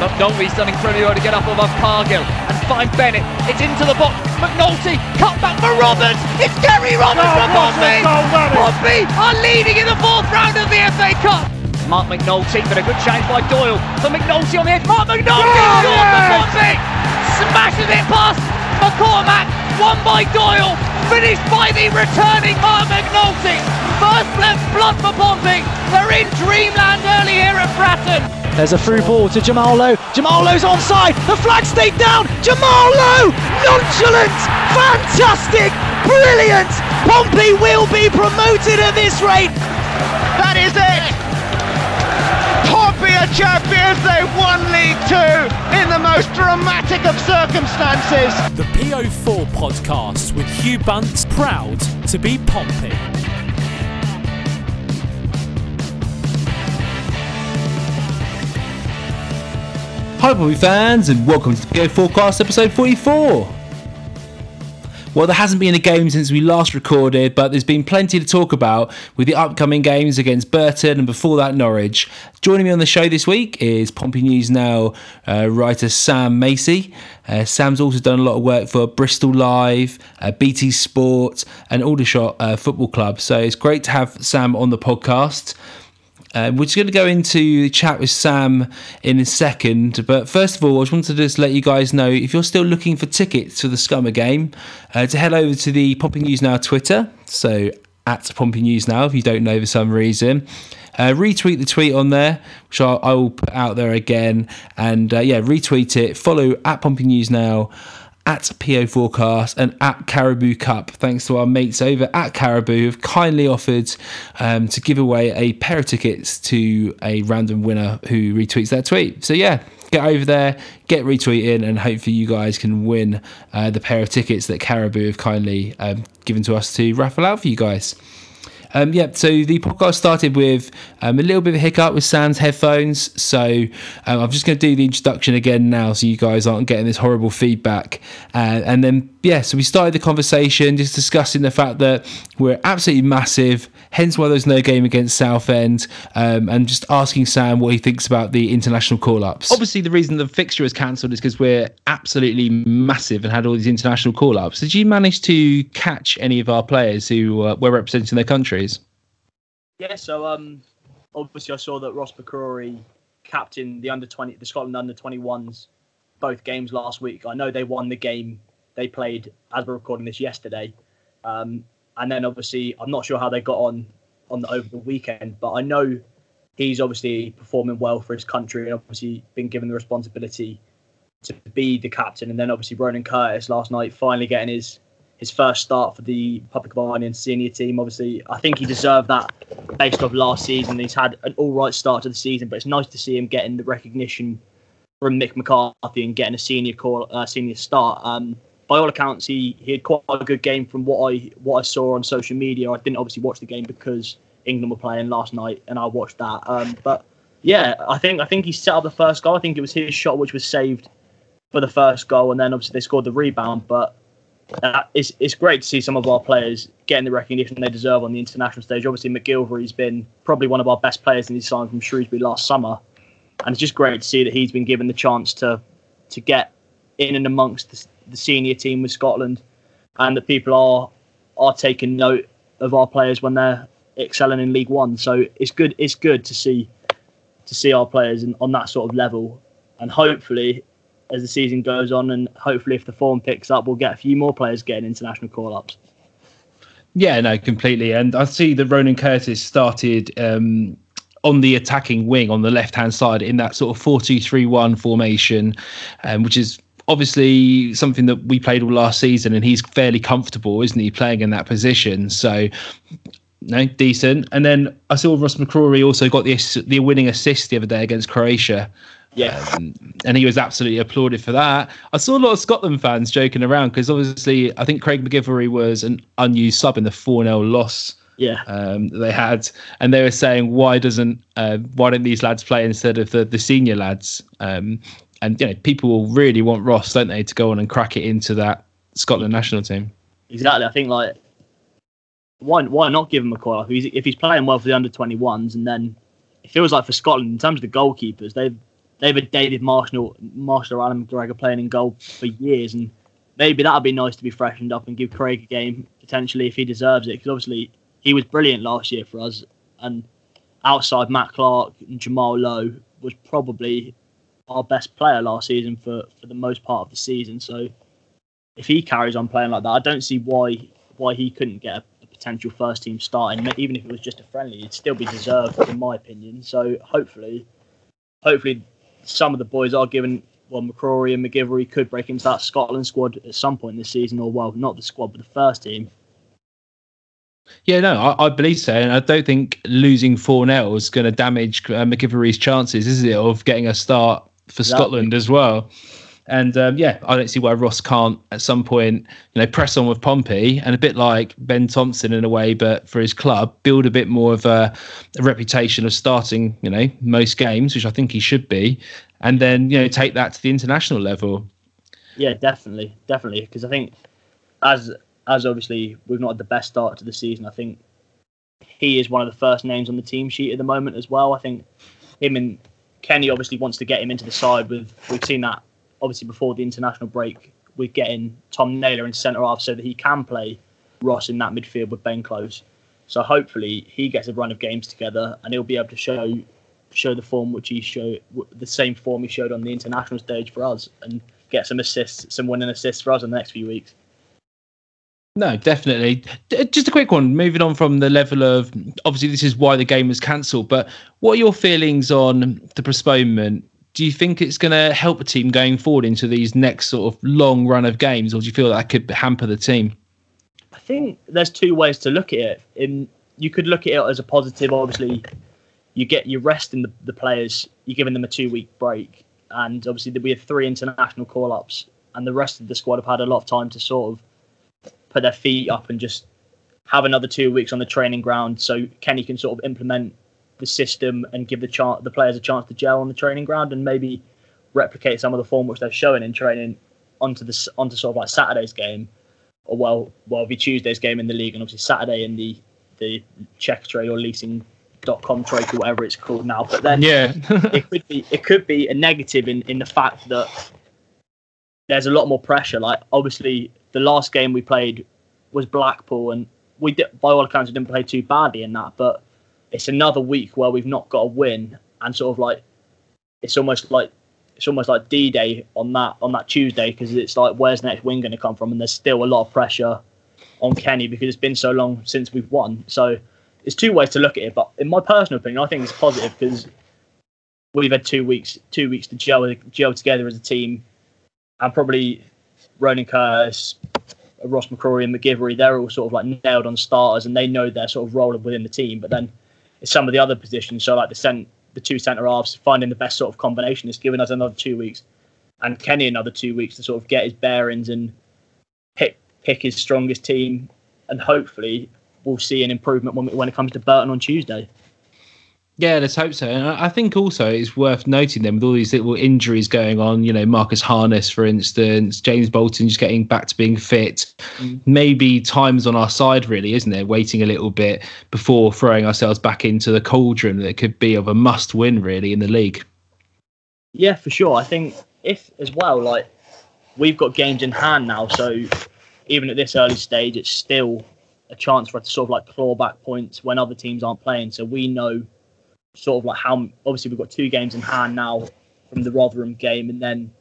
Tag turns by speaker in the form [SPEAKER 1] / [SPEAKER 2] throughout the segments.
[SPEAKER 1] McNulty's done incredibly well to get up above Cargill and find Bennett. It's into the box. McNulty, cut back for Roberts. It's Gary Roberts
[SPEAKER 2] Oh,
[SPEAKER 1] for
[SPEAKER 2] what a
[SPEAKER 1] Pompey.
[SPEAKER 2] goal that is.
[SPEAKER 1] Pompey are leading in the fourth round of the FA Cup. Marc McNulty, but a good chance by Doyle for McNulty on the edge. Marc McNulty
[SPEAKER 2] Oh, yes.
[SPEAKER 1] for Pompey. Smashes it past McCormack. Won by Doyle. Finished by the returning Marc McNulty. First left blood for Pompey. They're in dreamland early here at Fratton.
[SPEAKER 3] There's a through ball to Jamal Lowe. Jamal Lowe's onside. The flag stayed down. Jamal Lowe, nonchalant, fantastic, brilliant. Pompey will be promoted at this rate.
[SPEAKER 2] That is it! Pompey are champions, they won League Two in the most dramatic of circumstances.
[SPEAKER 4] The PO4 podcast with Hugh Bunce, proud to be Pompey.
[SPEAKER 5] Hi, Pompey fans, and welcome to the Go Forecast episode 44. Well, there hasn't been a game since we last recorded, but there's been plenty to talk about with the upcoming games against Burton and before that Norwich. Joining me on the show this week is Pompey News Now uh, writer Sam Macy. Uh, Sam's also done a lot of work for Bristol Live, uh, BT Sport, and Aldershot uh, Football Club. So it's great to have Sam on the podcast. Uh, we're just going to go into the chat with Sam in a second, but first of all, I just wanted to just let you guys know if you're still looking for tickets for the Scummer game, uh, to head over to the Pompey News Now Twitter, so at Pompey News Now if you don't know for some reason. Uh, retweet the tweet on there, which I'll, I will put out there again, and uh, yeah, retweet it. Follow at Pompey News Now at PO Forecast and at Carabao Cup. Thanks to our mates over at Carabao who've kindly offered um, to give away a pair of tickets to a random winner who retweets their tweet. So yeah, get over there, get retweeting, and hopefully you guys can win uh, the pair of tickets that Carabao have kindly um, given to us to raffle out for you guys. Um, yeah, so the podcast started with um, a little bit of a hiccup with Sam's headphones. So um, I'm just going to do the introduction again now so you guys aren't getting this horrible feedback. Uh, and then, yeah, so we started the conversation just discussing the fact that we're absolutely massive, hence why there's no game against Southend, um, and just asking Sam what he thinks about the international call ups. Obviously, the reason the fixture was cancelled is because we're absolutely massive and had all these international call ups. Did you manage to catch any of our players who uh, were representing their countries?
[SPEAKER 6] Yeah, so um, obviously I saw that Ross McCrorie captained the under twenty, the Scotland under twenty ones, both games last week. I know they won the game they played as we're recording this yesterday, um, and then obviously I'm not sure how they got on on the, over the weekend, but I know he's obviously performing well for his country and obviously been given the responsibility to be the captain. And then obviously Ronan Curtis last night finally getting his his first start for the Republic of Ireland senior team. Obviously, I think he deserved that based off last season. He's had an all right start to the season, but it's nice to see him getting the recognition from Mick McCarthy and getting a senior call, uh, senior start. Um, by all accounts, he, he had quite a good game from what I what I saw on social media. I didn't obviously watch the game because England were playing last night, and I watched that. Um, but yeah, I think I think he set up the first goal. I think it was his shot which was saved for the first goal, and then obviously they scored the rebound. But uh, it's it's great to see some of our players getting the recognition they deserve on the international stage. Obviously, MacGillivray's been probably one of our best players in his signed from Shrewsbury last summer, and it's just great to see that he's been given the chance to to get in and amongst the, the senior team with Scotland, and that people are are taking note of our players when they're excelling in League One. So it's good it's good to see to see our players on that sort of level, and hopefully as the season goes on, and hopefully if the form picks up, we'll get a few more players getting international call ups.
[SPEAKER 5] Yeah, no, completely. And I see that Ronan Curtis started um, on the attacking wing on the left hand side in that sort of 4 2 3 1 formation, um, which is obviously something that we played all last season. And he's fairly comfortable, isn't he, playing in that position? So. No, decent. And then I saw Ross McCrorie also got the the winning assist the other day against Croatia.
[SPEAKER 6] Yeah.
[SPEAKER 5] Um, and he was absolutely applauded for that. I saw a lot of Scotland fans joking around because obviously I think Craig MacGillivray was an unused sub in the 4 0 loss
[SPEAKER 6] Yeah.
[SPEAKER 5] um, they had, and they were saying why doesn't uh, why don't these lads play instead of the the senior lads? Um, and you know people will really want Ross, don't they, to go on and crack it into that Scotland national team?
[SPEAKER 6] Exactly. I think like why why not give him a call? If he's if he's playing well for the under twenty ones, and then it feels like for Scotland in terms of the goalkeepers, they've they've had David Marshall, Marshall Alan McGregor playing in goal for years, and maybe that'd be nice to be freshened up and give Craig a game potentially if he deserves it, because obviously he was brilliant last year for us, and outside Matt Clarke and Jamal Lowe was probably our best player last season for, for the most part of the season. So if he carries on playing like that, I don't see why why he couldn't get a, a potential first team start, and even if it was just a friendly, it'd still be deserved in my opinion. So hopefully, hopefully some of the boys are given. Well, McCrorie and MacGillivray could break into that Scotland squad at some point this season, or well, not the squad, but the first team.
[SPEAKER 5] Yeah, no, I, I, believe so, and I don't think losing four 0 is going to damage uh, MacGillivray's chances, is it, of getting a start for exactly. Scotland as well? And um, yeah, I don't see why Ross can't at some point, you know, press on with Pompey and a bit like Ben Thompson in a way, but for his club, build a bit more of a, a reputation of starting, you know, most games, which I think he should be, and then you know take that to the international level.
[SPEAKER 6] Yeah, definitely, definitely, because I think as as obviously we've not had the best start to the season, I think he is one of the first names on the team sheet at the moment as well. I think him and Kenny obviously wants to get him into the side. With we've seen that obviously before the international break, we're getting Tom Naylor in centre half so that he can play Ross in that midfield with Ben Close. So hopefully he gets a run of games together and he'll be able to show show the form which he showed the same form he showed on the international stage for us and get some assists, some winning assists for us in the next few weeks.
[SPEAKER 5] No, definitely. Uh, just a quick one. Moving on from the level of obviously this is why the game was cancelled, but what are your feelings on the postponement? Do you think it's going to help the team going forward into these next sort of long run of games, or do you feel that could hamper the team?
[SPEAKER 6] I think there's two ways to look at it. In you could look at it as a positive. Obviously, you get you resting the, the players, you're giving them a two week break, and obviously we have three international call ups, and the rest of the squad have had a lot of time to sort of put their feet up and just have another two weeks on the training ground, so Kenny can sort of implement the system and give the chance the players a chance to gel on the training ground and maybe replicate some of the form which they're showing in training onto the onto sort of like Saturday's game, or well, well, be Tuesday's game in the league, and obviously Saturday in the the Checkatrade or leasing dot com trade or whatever it's called now. But then
[SPEAKER 5] yeah,
[SPEAKER 6] it could be it could be a negative in in the fact that there's a lot more pressure. Like obviously the last game we played was Blackpool, and we did, by all accounts we didn't play too badly in that, but it's another week where we've not got a win, and sort of like it's almost like it's almost like D Day on that on that Tuesday because it's like where's the next win going to come from, and there's still a lot of pressure on Kenny because it's been so long since we've won. So it's two ways to look at it, but in my personal opinion, I think it's positive because we've had two weeks two weeks to gel gel together as a team, and probably Ronan Curtis, Ross McCrorie, and MacGillivray, they're all sort of like nailed on starters, and they know their sort of role within the team. But then some of the other positions. So like the cent, the two centre halves, finding the best sort of combination has given us another two weeks, and Kenny another two weeks to sort of get his bearings and pick pick his strongest team, and hopefully we'll see an improvement when when it comes to Burton on Tuesday.
[SPEAKER 5] Yeah, let's hope so. And I think also it's worth noting then with all these little injuries going on, you know, Marcus Harness, for instance, James Bolton just getting back to being fit. Mm. Maybe time's on our side, really, isn't it? Waiting a little bit before throwing ourselves back into the cauldron that could be of a must win, really, in the league.
[SPEAKER 6] Yeah, for sure. I think if as well, like, we've got games in hand now. So even at this early stage, it's still a chance for us to sort of like claw back points when other teams aren't playing. So we know sort of like how obviously we've got two games in hand now from the Rotherham game and then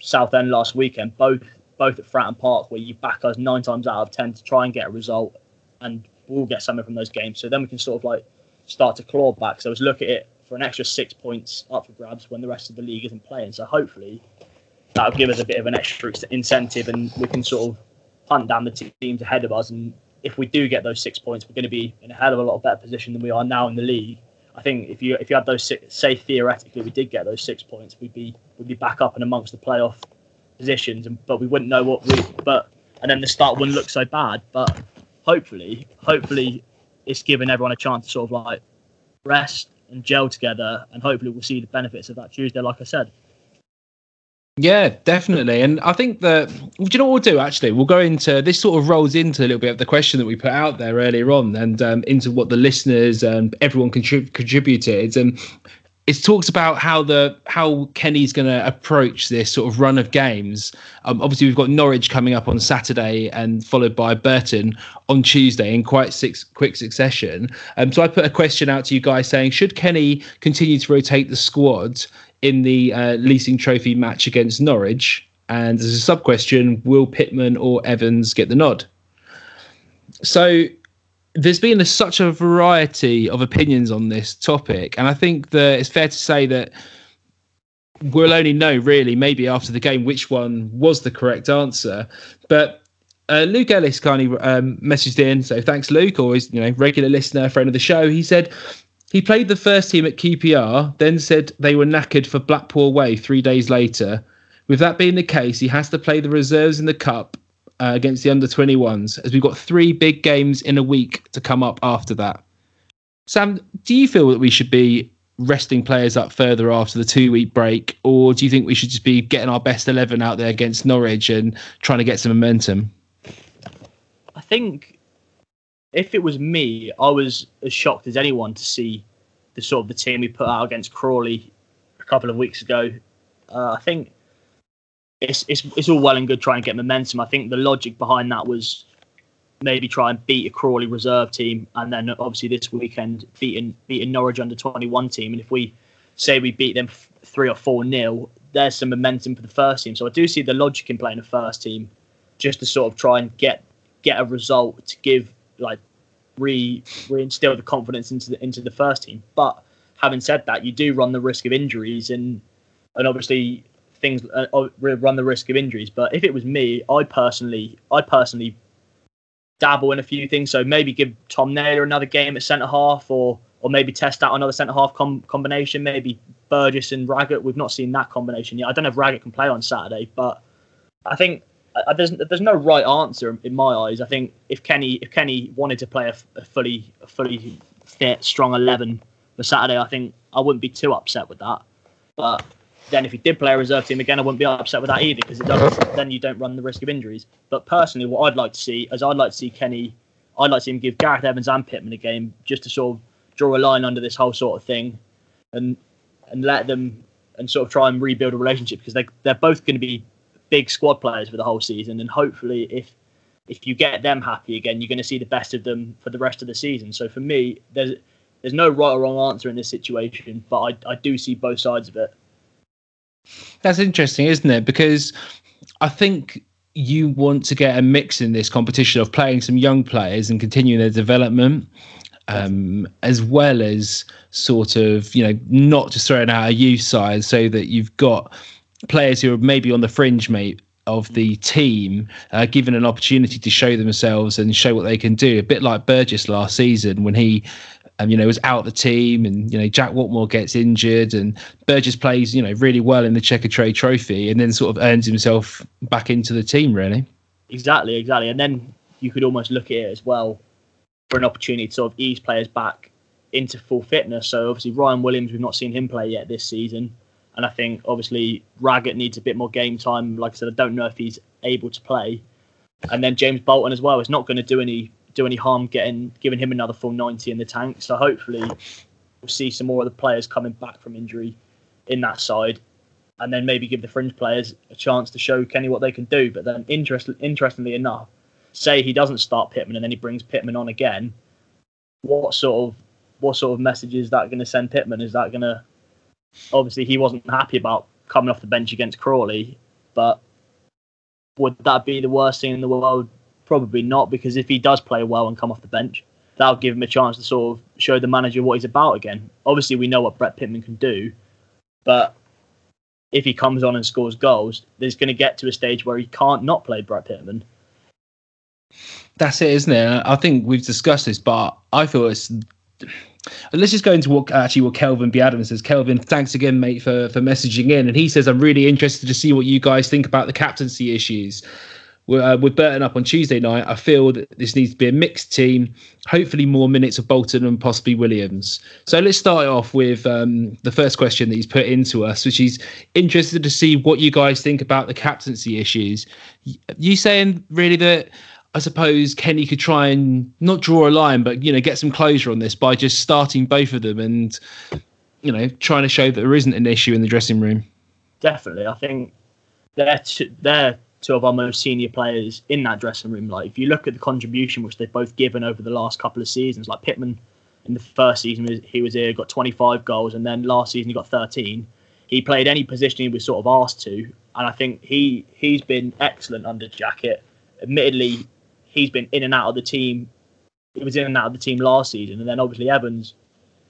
[SPEAKER 6] Southend last weekend, both both at Fratton Park, where you back us nine times out of ten to try and get a result, and we'll get something from those games. So then we can sort of like start to claw back. So let's look at it for an extra six points up for grabs when the rest of the league isn't playing. So hopefully that'll give us a bit of an extra incentive, and we can sort of hunt down the teams ahead of us. And if we do get those six points, we're going to be in a hell of a lot better position than we are now in the league I think if you if you had those six, say theoretically we did get those six points, we'd be we'd be back up and amongst the playoff positions, and but we wouldn't know what we but and then the start wouldn't look so bad. But hopefully, hopefully, it's given everyone a chance to sort of like rest and gel together, and hopefully we'll see the benefits of that Tuesday, like I said.
[SPEAKER 5] Yeah, definitely. And I think that, do you know what we'll do actually? We'll go into this sort of rolls into a little bit of the question that we put out there earlier on and um, into what the listeners and everyone contrib- contributed. And it talks about how the how Kenny's going to approach this sort of run of games. Um, obviously, we've got Norwich coming up on Saturday and followed by Burton on Tuesday in quite six, quick succession. Um, so I put a question out to you guys saying, should Kenny continue to rotate the squad in the uh, leasing trophy match against Norwich? And as a sub question, will Pitman or Evans get the nod? So there's been a, such a variety of opinions on this topic, and I think that it's fair to say that we'll only know really maybe after the game which one was the correct answer. But uh, Luke Ellis kindly um, messaged in, so thanks, Luke, always you know regular listener, friend of the show. He said he played the first team at QPR, then said they were knackered for Blackpool away three days later. With that being the case, he has to play the reserves in the cup uh, against the under 21s as we've got three big games in a week to come up after that. Sam, do you feel that we should be resting players up further after the two week break, or do you think we should just be getting our best 11 out there against Norwich and trying to get some momentum?
[SPEAKER 6] I think if it was me, I was as shocked as anyone to see the sort of the team we put out against Crawley a couple of weeks ago. Uh, I think it's, it's it's all well and good trying to get momentum. I think the logic behind that was maybe try and beat a Crawley reserve team, and then obviously this weekend beating beating Norwich under twenty one team. And if we say we beat them three or four nil, there's some momentum for the first team. So I do see the logic in playing the first team, just to sort of try and get get a result to give like re reinstill the confidence into the into the first team. But having said that, you do run the risk of injuries and and obviously things uh, run the risk of injuries. But if it was me, I personally, I personally dabble in a few things. So maybe give Tom Naylor another game at centre half, or or maybe test out another centre half com- combination. Maybe Burgess and Raggett. We've not seen that combination yet. I don't know if Raggett can play on Saturday, but I think uh, there's there's no right answer in my eyes. I think if Kenny if Kenny wanted to play a, a fully a fully fit strong eleven for Saturday, I think I wouldn't be too upset with that. But then if he did play a reserve team again, I wouldn't be upset with that either because it doesn't. Then you don't run the risk of injuries. But personally, what I'd like to see is I'd like to see Kenny. I'd like to see him give Gareth Evans and Pitman a game just to sort of draw a line under this whole sort of thing, and and let them and sort of try and rebuild a relationship because they they're both going to be big squad players for the whole season, and hopefully if if you get them happy again, you're going to see the best of them for the rest of the season. So for me, there's there's no right or wrong answer in this situation, but I, I do see both sides of it.
[SPEAKER 5] That's interesting, isn't it? Because I think you want to get a mix in this competition of playing some young players and continuing their development. Um, as well as sort of, you know, not just throwing out a youth side so that you've got players who are maybe on the fringe, mate, of the team, uh, given an opportunity to show themselves and show what they can do. A bit like Burgess last season when he um, you know, was out the team, and you know Jack Whatmough gets injured, and Burgess plays, you know, really well in the Checkatrade Trophy, and then sort of earns himself back into the team. Really,
[SPEAKER 6] exactly, exactly. And then you could almost look at it as well for an opportunity to sort of ease players back into full fitness. So obviously Ryan Williams, we've not seen him play yet this season, and I think obviously Raggett needs a bit more game time. Like I said, I don't know if he's able to play. And then James Bolton as well is not going to do any do any harm getting giving him another full 90 in the tank. So hopefully we'll see some more of the players coming back from injury in that side, and then maybe give the fringe players a chance to show Kenny what they can do. But then, interest, interestingly enough, say he doesn't start Pitman and then he brings Pitman on again. What sort of what sort of message is that going to send Pitman? Is that going to obviously he wasn't happy about coming off the bench against Crawley, but would that be the worst thing in the world Probably not, because if he does play well and come off the bench, that'll give him a chance to sort of show the manager what he's about again. Obviously, we know what Brett Pitman can do, but if he comes on and scores goals, there's going to get to a stage where he can't not play Brett Pitman.
[SPEAKER 5] That's it, isn't it? I think we've discussed this, but I feel it's. And let's just go into what actually what Kelvin B. Adams says. Kelvin, thanks again, mate, for for messaging in, and he says I'm really interested to see what you guys think about the captaincy issues uh, with Burton up on Tuesday night, I feel that this needs to be a mixed team. Hopefully, more minutes of Bolton and possibly Williams. So let's start off with um, the first question that he's put into us, which is interested to see what you guys think about the captaincy issues. You saying really that I suppose Kenny could try and not draw a line, but you know get some closure on this by just starting both of them and you know, trying to show that there isn't an issue in the dressing room.
[SPEAKER 6] Definitely, I think they're t- they're two of our most senior players in that dressing room. Like if you look at the contribution which they've both given over the last couple of seasons, like Pitman in the first season he was here got 25 goals, and then last season he got 13. He played any position he was sort of asked to, and I think he he's been excellent under Jackett. Admittedly, he's been in and out of the team. He was in and out of the team last season, and then obviously Evans.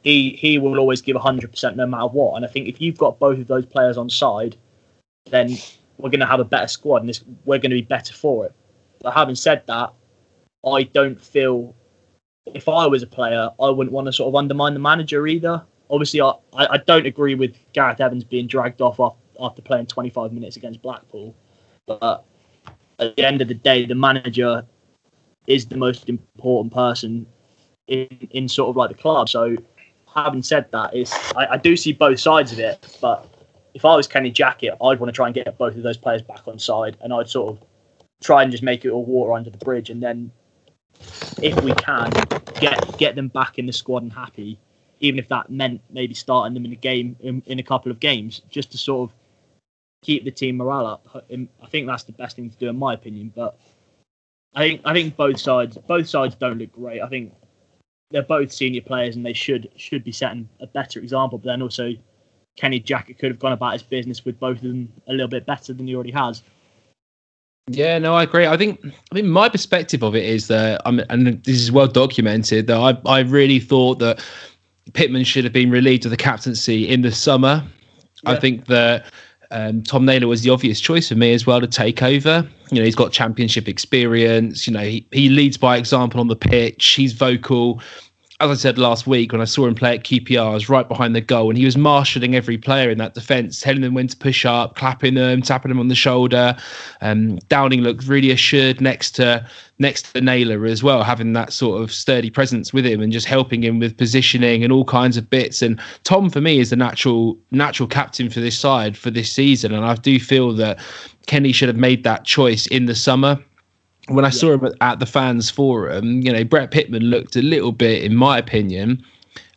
[SPEAKER 6] He he will always give 100% no matter what. And I think if you've got both of those players on side, then we're going to have a better squad, and this, we're going to be better for it. But having said that, I don't feel if I was a player, I wouldn't want to sort of undermine the manager either. Obviously, I, I don't agree with Gareth Evans being dragged off after playing 25 minutes against Blackpool. But at the end of the day, the manager is the most important person in, in sort of like the club. So, having said that, is I, I do see both sides of it. But if I was Kenny Jackett, I'd want to try and get both of those players back on side, and I'd sort of try and just make it all water under the bridge, and then if we can get get them back in the squad and happy, even if that meant maybe starting them in a game in, in a couple of games, just to sort of keep the team morale up. I think that's the best thing to do, in my opinion. But I think I think both sides both sides don't look great. I think they're both senior players and they should should be setting a better example. But then also, Kenny Jackett could have gone about his business with both of them a little bit better than he already has.
[SPEAKER 5] Yeah, no, I agree. I think I mean my perspective of it is that I'm, and this is well documented that I I really thought that Pitman should have been relieved of the captaincy in the summer. Yeah. I think that um, Tom Naylor was the obvious choice for me as well to take over. You know, he's got championship experience. You know, he, he leads by example on the pitch. He's vocal as I said last week when I saw him play at QPR, I was right behind the goal and he was marshalling every player in that defence, telling them when to push up, clapping them, tapping them on the shoulder. Um, Downing looked really assured next to next to Naylor as well, having that sort of sturdy presence with him and just helping him with positioning and all kinds of bits. And Tom, for me, is the natural natural captain for this side for this season, and I do feel that Kenny should have made that choice in the summer when I saw him at the fans forum, you know, Brett Pitman looked a little bit, in my opinion,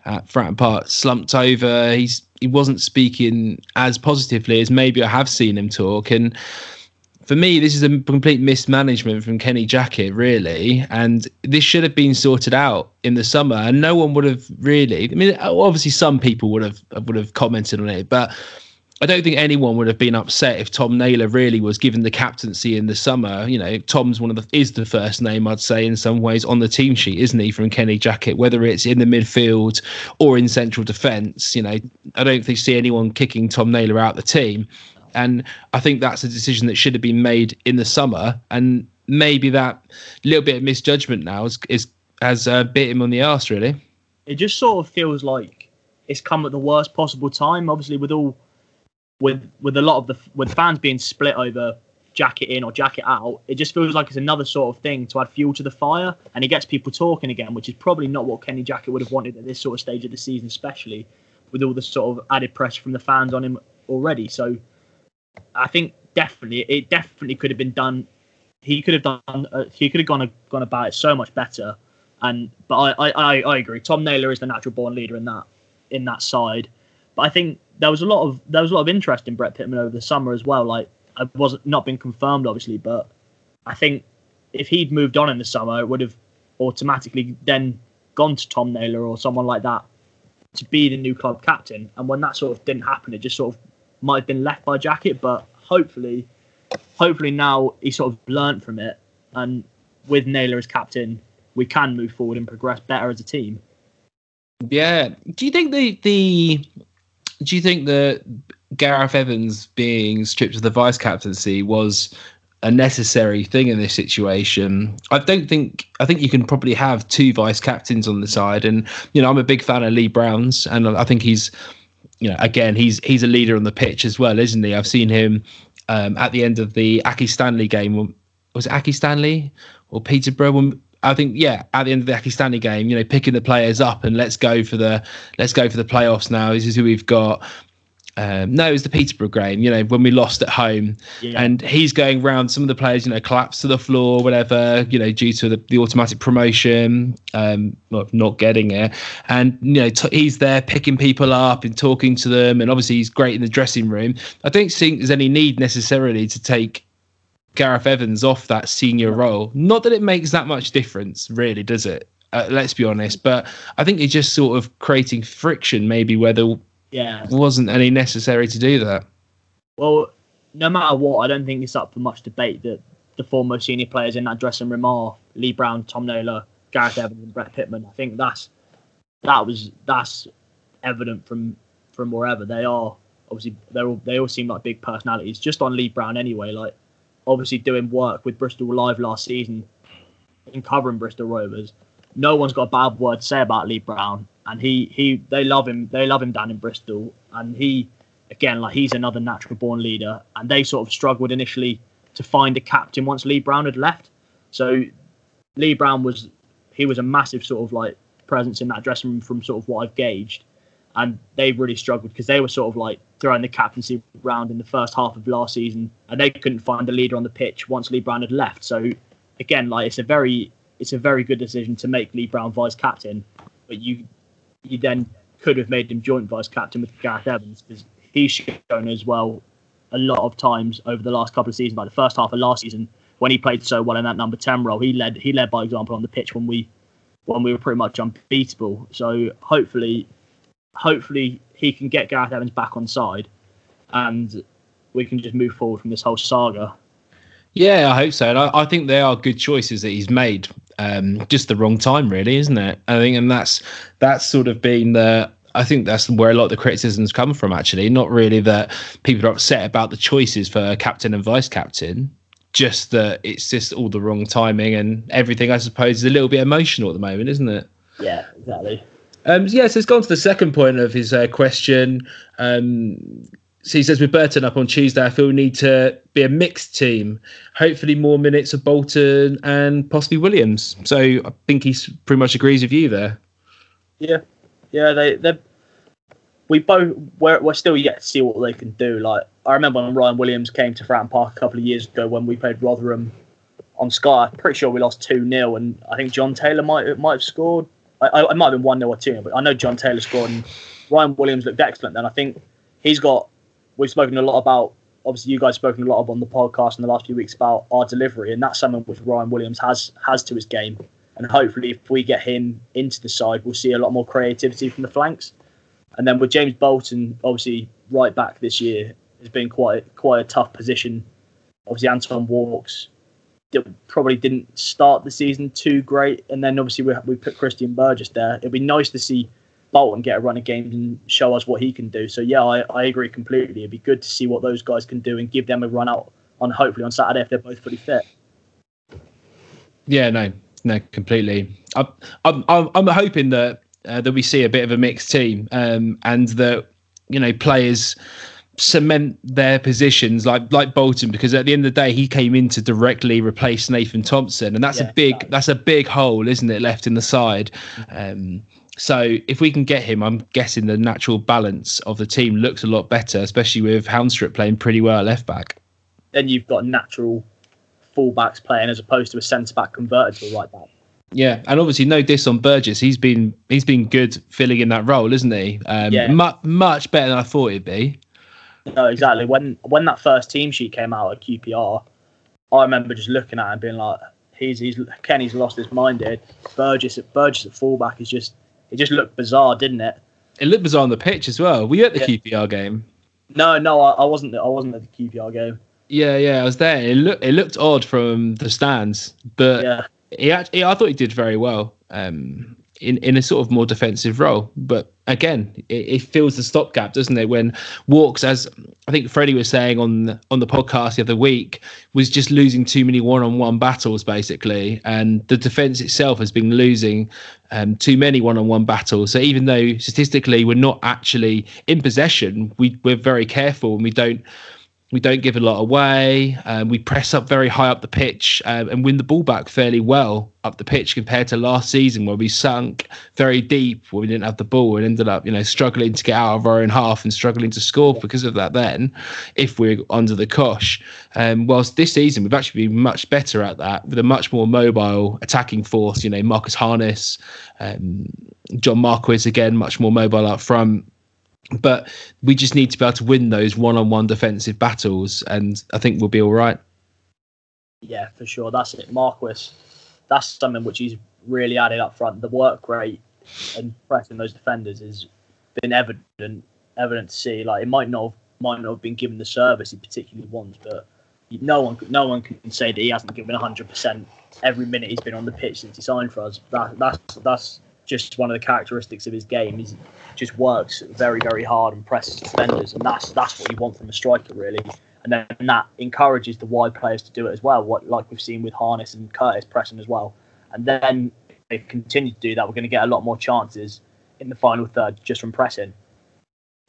[SPEAKER 5] uh, at Fratton Park, slumped over. He's he wasn't speaking as positively as maybe I have seen him talk. And for me, this is a complete mismanagement from Kenny Jackett, really. And this should have been sorted out in the summer, and no one would have really. I mean, obviously, some people would have would have commented on it, but I don't think anyone would have been upset if Tom Naylor really was given the captaincy in the summer. You know, Tom's one of the is the first name I'd say in some ways on the team sheet, isn't he, from Kenny Jackett? Whether it's in the midfield or in central defence, you know, I don't think see anyone kicking Tom Naylor out of the team. And I think that's a decision that should have been made in the summer. And maybe that little bit of misjudgment now is, is has uh, bit him on the arse, really.
[SPEAKER 6] It just sort of feels like it's come at the worst possible time. Obviously, with all with with a lot of the with fans being split over Jackett in or Jackett out, it just feels like it's another sort of thing to add fuel to the fire, and it gets people talking again, which is probably not what Kenny Jackett would have wanted at this sort of stage of the season, especially with all the sort of added pressure from the fans on him already. So I think definitely it definitely could have been done. He could have done. Uh, he could have gone gone about it so much better. And but I, I I agree. Tom Naylor is the natural born leader in that in that side. But I think there was a lot of there was a lot of interest in Brett Pitman over the summer as well. Like it wasn't not been confirmed obviously, but I think if he'd moved on in the summer, it would have automatically then gone to Tom Naylor or someone like that to be the new club captain. And when that sort of didn't happen, it just sort of might have been left by Jackett. But hopefully, hopefully now he sort of learnt from it, and with Naylor as captain, we can move forward and progress better as a team.
[SPEAKER 5] Yeah. Do you think the the do you think that Gareth Evans being stripped of the vice captaincy was a necessary thing in this situation. I don't think I think you can probably have two vice captains on the side, and you know I'm a big fan of Lee Brown's, and I think he's you know again he's he's a leader on the pitch as well, isn't he? I've seen him um, at the end of the Accy Stanley game. Was it Accy Stanley or Peterborough? I think yeah, at the end of the Accy Stanley game, you know, picking the players up and let's go for the let's go for the playoffs now. This is who we've got. um, no, it was the Peterborough game, you know, when we lost at home.
[SPEAKER 6] Yeah.
[SPEAKER 5] And he's going round some of the players, you know, collapse to the floor, whatever, you know, due to the, the automatic promotion, um, well, not getting it. And, you know, t- he's there picking people up and talking to them. And obviously, he's great in the dressing room. I don't think there's any need necessarily to take Gareth Evans off that senior role. Not that it makes that much difference, really, does it? Uh, let's be honest. But I think it's just sort of creating friction, maybe, where there
[SPEAKER 6] Yeah.
[SPEAKER 5] wasn't any necessary to do that.
[SPEAKER 6] Well, no matter what, I don't think it's up for much debate that the four most senior players in that dressing room are Lee Brown, Tom Naylor, Gareth Evans, and Brett Pitman. I think that's that was that's evident from from wherever they are. Obviously, they all they all seem like big personalities. Just on Lee Brown, anyway. Like obviously doing work with Bristol Live last season and covering Bristol Rovers. No one's got a bad word to say about Lee Brown, and he he they love him. They love him down in Bristol, and he again like he's another natural born leader. And they sort of struggled initially to find a captain once Lee Brown had left. So Lee Brown was he was a massive sort of like presence in that dressing room from sort of what I've gauged, and they really struggled because they were sort of like throwing the captaincy round in the first half of last season, and they couldn't find a leader on the pitch once Lee Brown had left. So again, like it's a very it's a very good decision to make Lee Brown vice captain, but you you then could have made him joint vice captain with Gareth Evans because he's shown as well a lot of times over the last couple of seasons, like the first half of last season when he played so well in that number ten role, he led he led by example on the pitch when we when we were pretty much unbeatable. So hopefully, hopefully he can get Gareth Evans back on side, and we can just move forward from this whole saga.
[SPEAKER 5] Yeah, I hope so. And I, I think they are good choices that he's made. Um, just the wrong time, really, isn't it? I think, and that's that's sort of been the. I think that's where a lot of the criticisms come from. Actually, not really that people are upset about the choices for captain and vice captain, just that it's just all the wrong timing and everything. I suppose is a little bit emotional at the moment, isn't it?
[SPEAKER 6] Yeah, exactly.
[SPEAKER 5] Um, yeah, so it's gone to the second point of his uh, question. Um, so he says, with Burton up on Tuesday, I feel we need to be a mixed team. Hopefully, more minutes of Bolton and possibly Williams. So I think he pretty much agrees with you there.
[SPEAKER 6] Yeah, yeah. They they we both we're, we're still yet to see what they can do. Like I remember when Ryan Williams came to Fratton Park a couple of years ago when we played Rotherham on Sky. I'm pretty sure we lost two 0 and I think John Taylor might might have scored. I, I, might have been one 0 or two 0 but I know John Taylor scored and Ryan Williams looked excellent. Then I think he's got. We've spoken a lot about. Obviously, you guys spoken a lot on the podcast in the last few weeks about our delivery, and that's something which Ryan Williams has has to his game. And hopefully, if we get him into the side, we'll see a lot more creativity from the flanks. And then with James Bolton, obviously right back this year, has been quite quite a tough position. Obviously, Anton Walkes did, probably didn't start the season too great, and then obviously we we put Christian Burgess there. It'd be nice to see Bolton get a run of games and show us what he can do. So yeah, I, I agree completely. It'd be good to see what those guys can do and give them a run out on hopefully on Saturday if they're both fully fit.
[SPEAKER 5] Yeah, no, no, completely. I'm, I'm, I'm, I'm hoping that uh, that we see a bit of a mixed team, um, and that you know players cement their positions like like Bolton because at the end of the day he came in to directly replace Nathan Thompson and that's
[SPEAKER 6] Yeah,
[SPEAKER 5] a big
[SPEAKER 6] exactly.
[SPEAKER 5] that's a big hole isn't it left in the side um so if we can get him I'm guessing the natural balance of the team looks a lot better especially with Haunstrup playing pretty well at left back
[SPEAKER 6] Then you've got natural fullbacks playing as opposed to a centre back converted to a right back.
[SPEAKER 5] Yeah, and obviously no diss on Burgess. He's been he's been good filling in that role, isn't he? Um,
[SPEAKER 6] Yeah.
[SPEAKER 5] mu- much better than I thought he'd be.
[SPEAKER 6] No, exactly. When when that first team sheet came out at QPR, I remember just looking at it and being like, "He's he's Kenny's lost his mind here." Burgess at Burgess at fullback is just it just looked bizarre, didn't it?
[SPEAKER 5] It looked bizarre on the pitch as well. Were you at the
[SPEAKER 6] Yeah.
[SPEAKER 5] QPR game?
[SPEAKER 6] No, no, I, I wasn't. I wasn't at the QPR game.
[SPEAKER 5] Yeah, yeah, I was there. It looked it looked odd from the stands, but
[SPEAKER 6] Yeah,
[SPEAKER 5] he actually I thought he did very well. Um, in, in a sort of more defensive role, but again, it, it fills the stopgap, doesn't it? When Walkes, as I think Freddie was saying on the, on the podcast the other week, was just losing too many one-on-one battles, basically, and the defense itself has been losing um, too many one-on-one battles. So even though statistically we're not actually in possession, we we're very careful and we don't We don't give a lot away. Um, we press up very high up the pitch um, and win the ball back fairly well up the pitch compared to last season where we sunk very deep where we didn't have the ball and ended up, you know, struggling to get out of our own half and struggling to score because of that. Then, if we're under the cosh, um, whilst this season we've actually been much better at that with a much more mobile attacking force. You know, Marcus Harness, um, John Marquis again, much more mobile up front but we just need to be able to win those one-on-one defensive battles, and I think we'll be all right.
[SPEAKER 6] Yeah, for sure. That's it. Marquis, that's something which he's really added up front. The work rate and pressing those defenders has been evident, evident to see. Like it might not have, might not have been given the service he particularly wants, but no one, no one can say that he hasn't given 100 percent every minute he's been on the pitch since he signed for us. That, that's that's just one of the characteristics of his game. He just works very, very hard and presses defenders, and that's that's what you want from a striker, really. And then that encourages the wide players to do it as well, what like we've seen with Harness and Curtis pressing as well. And then if they continue to do that, we're going to get a lot more chances in the final third just from pressing.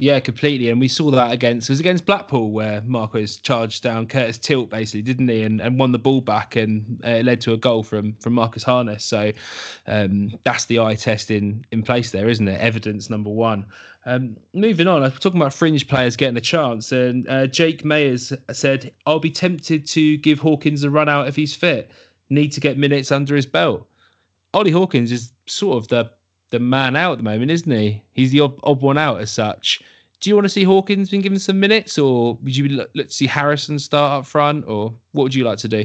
[SPEAKER 5] Yeah, completely. And we saw that against it was against Blackpool where Marquis charged down Curtis Tilt basically, didn't he? And, and won the ball back and uh, it led to a goal from from Marcus Harness. So um, that's the eye test in in place there, isn't it? Evidence number one. Um, moving on, I'm talking about fringe players getting a chance, and uh, Jake Mayers said, "I'll be tempted to give Hawkins a run out if he's fit. Need to get minutes under his belt." Ollie Hawkins is sort of the the man out at the moment, isn't he? He's the odd, odd one out as such. Do you want to see Hawkins being given some minutes, or would you look, let's see Harrison start up front, or what would you like to do?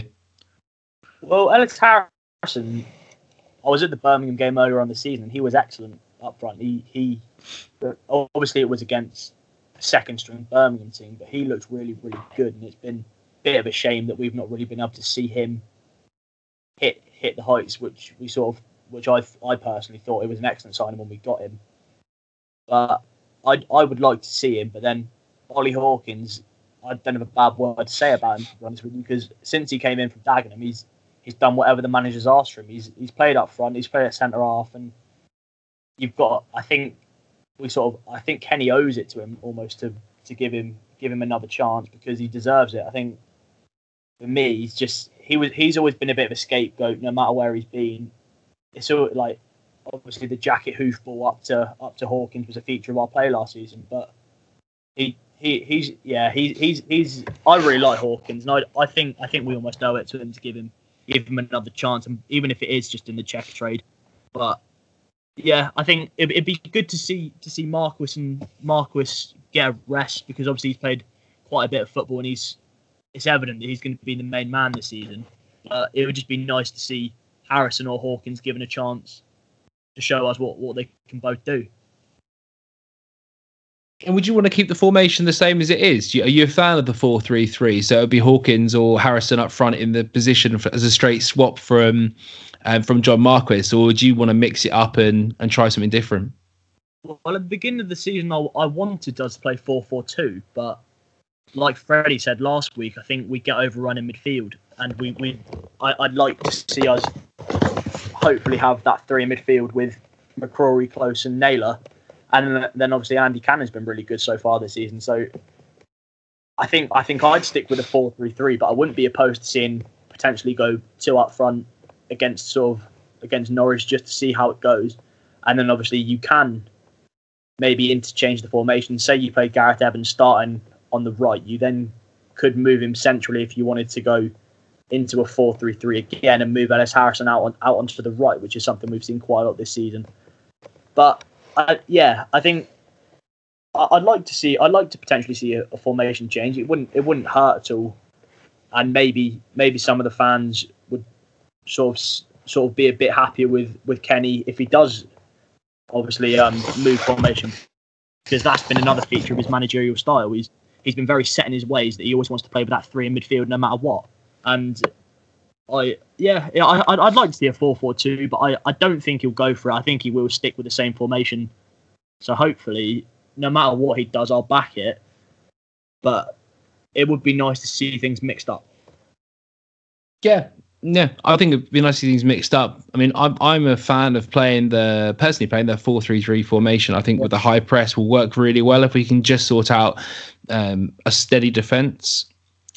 [SPEAKER 6] Well, Ellis Harrison, I was at the Birmingham game earlier on the season. And he was excellent up front. He he, obviously it was against second string Birmingham team, but he looked really really good, and it's been a bit of a shame that we've not really been able to see him hit hit the heights which we sort of which I I personally thought it was an excellent signing when we got him. But I I would like to see him. But then Ollie Hawkins, I don't have a bad word to say about him to be honest with you, because since he came in from Dagenham, he's he's done whatever the manager's asked for him. He's he's played up front, he's played at centre half, and you've got I think we sort of I think Kenny owes it to him almost to to give him give him another chance because he deserves it. I think for me, he's just he was he's always been a bit of a scapegoat no matter where he's been it's all like obviously the Jackett hoofball up to up to Hawkins was a feature of our play last season, but he he he's yeah he's he's he's I really like Hawkins, and I I think I think we almost owe it to him to give him give him another chance, and even if it is just in the check trade but yeah, I think it, would be good to see to see Marquis and Marquis get a rest because obviously he's played quite a bit of football and he's it's evident that he's going to be the main man this season. But it would just be nice to see Harrison or Hawkins given a chance to show us what, what they can both do.
[SPEAKER 5] And would you want to keep the formation the same as it is? Are you a fan of the four-three-three? So it would be Hawkins or Harrison up front in the position as a straight swap from um, from John Marquis, or do you want to mix it up and, and try something different?
[SPEAKER 6] Well, at the beginning of the season, I, I wanted us to play four-four-two, but like Freddie said last week, I think we get overrun in midfield, and we, we I, would like to see us hopefully have that three in midfield with McCrorie, Close, and Naylor, and then obviously Andy Cannon's been really good so far this season. So I think I think I'd stick with a four-three-three, but I wouldn't be opposed to seeing potentially go two up front against sort of against Norwich just to see how it goes, and then obviously you can maybe interchange the formation. Say you play Gareth Evans starting on the right, you then could move him centrally if you wanted to go into a 4-3-3 again and move Ellis Harrison out on out onto the right, which is something we've seen quite a lot this season. But yeah, I think I'd like to see I'd like to potentially see a, a, formation change. It wouldn't it wouldn't hurt at all, and maybe maybe some of the fans would sort of sort of be a bit happier with with Kenny if he does obviously um, move formation because that's been another feature of his managerial style. He's he's been very set in his ways that he always wants to play with that three in midfield no matter what. And I yeah, yeah I, I'd, I'd like to see a four four two, but I, I don't think he'll go for it. I think he will stick with the same formation. So hopefully, no matter what he does, I'll back it. But it would be nice to see things mixed up.
[SPEAKER 5] Yeah, yeah, I think it'd be nice to see things mixed up. I mean, I'm I'm a fan of playing the personally playing the four three three formation. I think with the high press will work really well if we can just sort out um, a steady defence.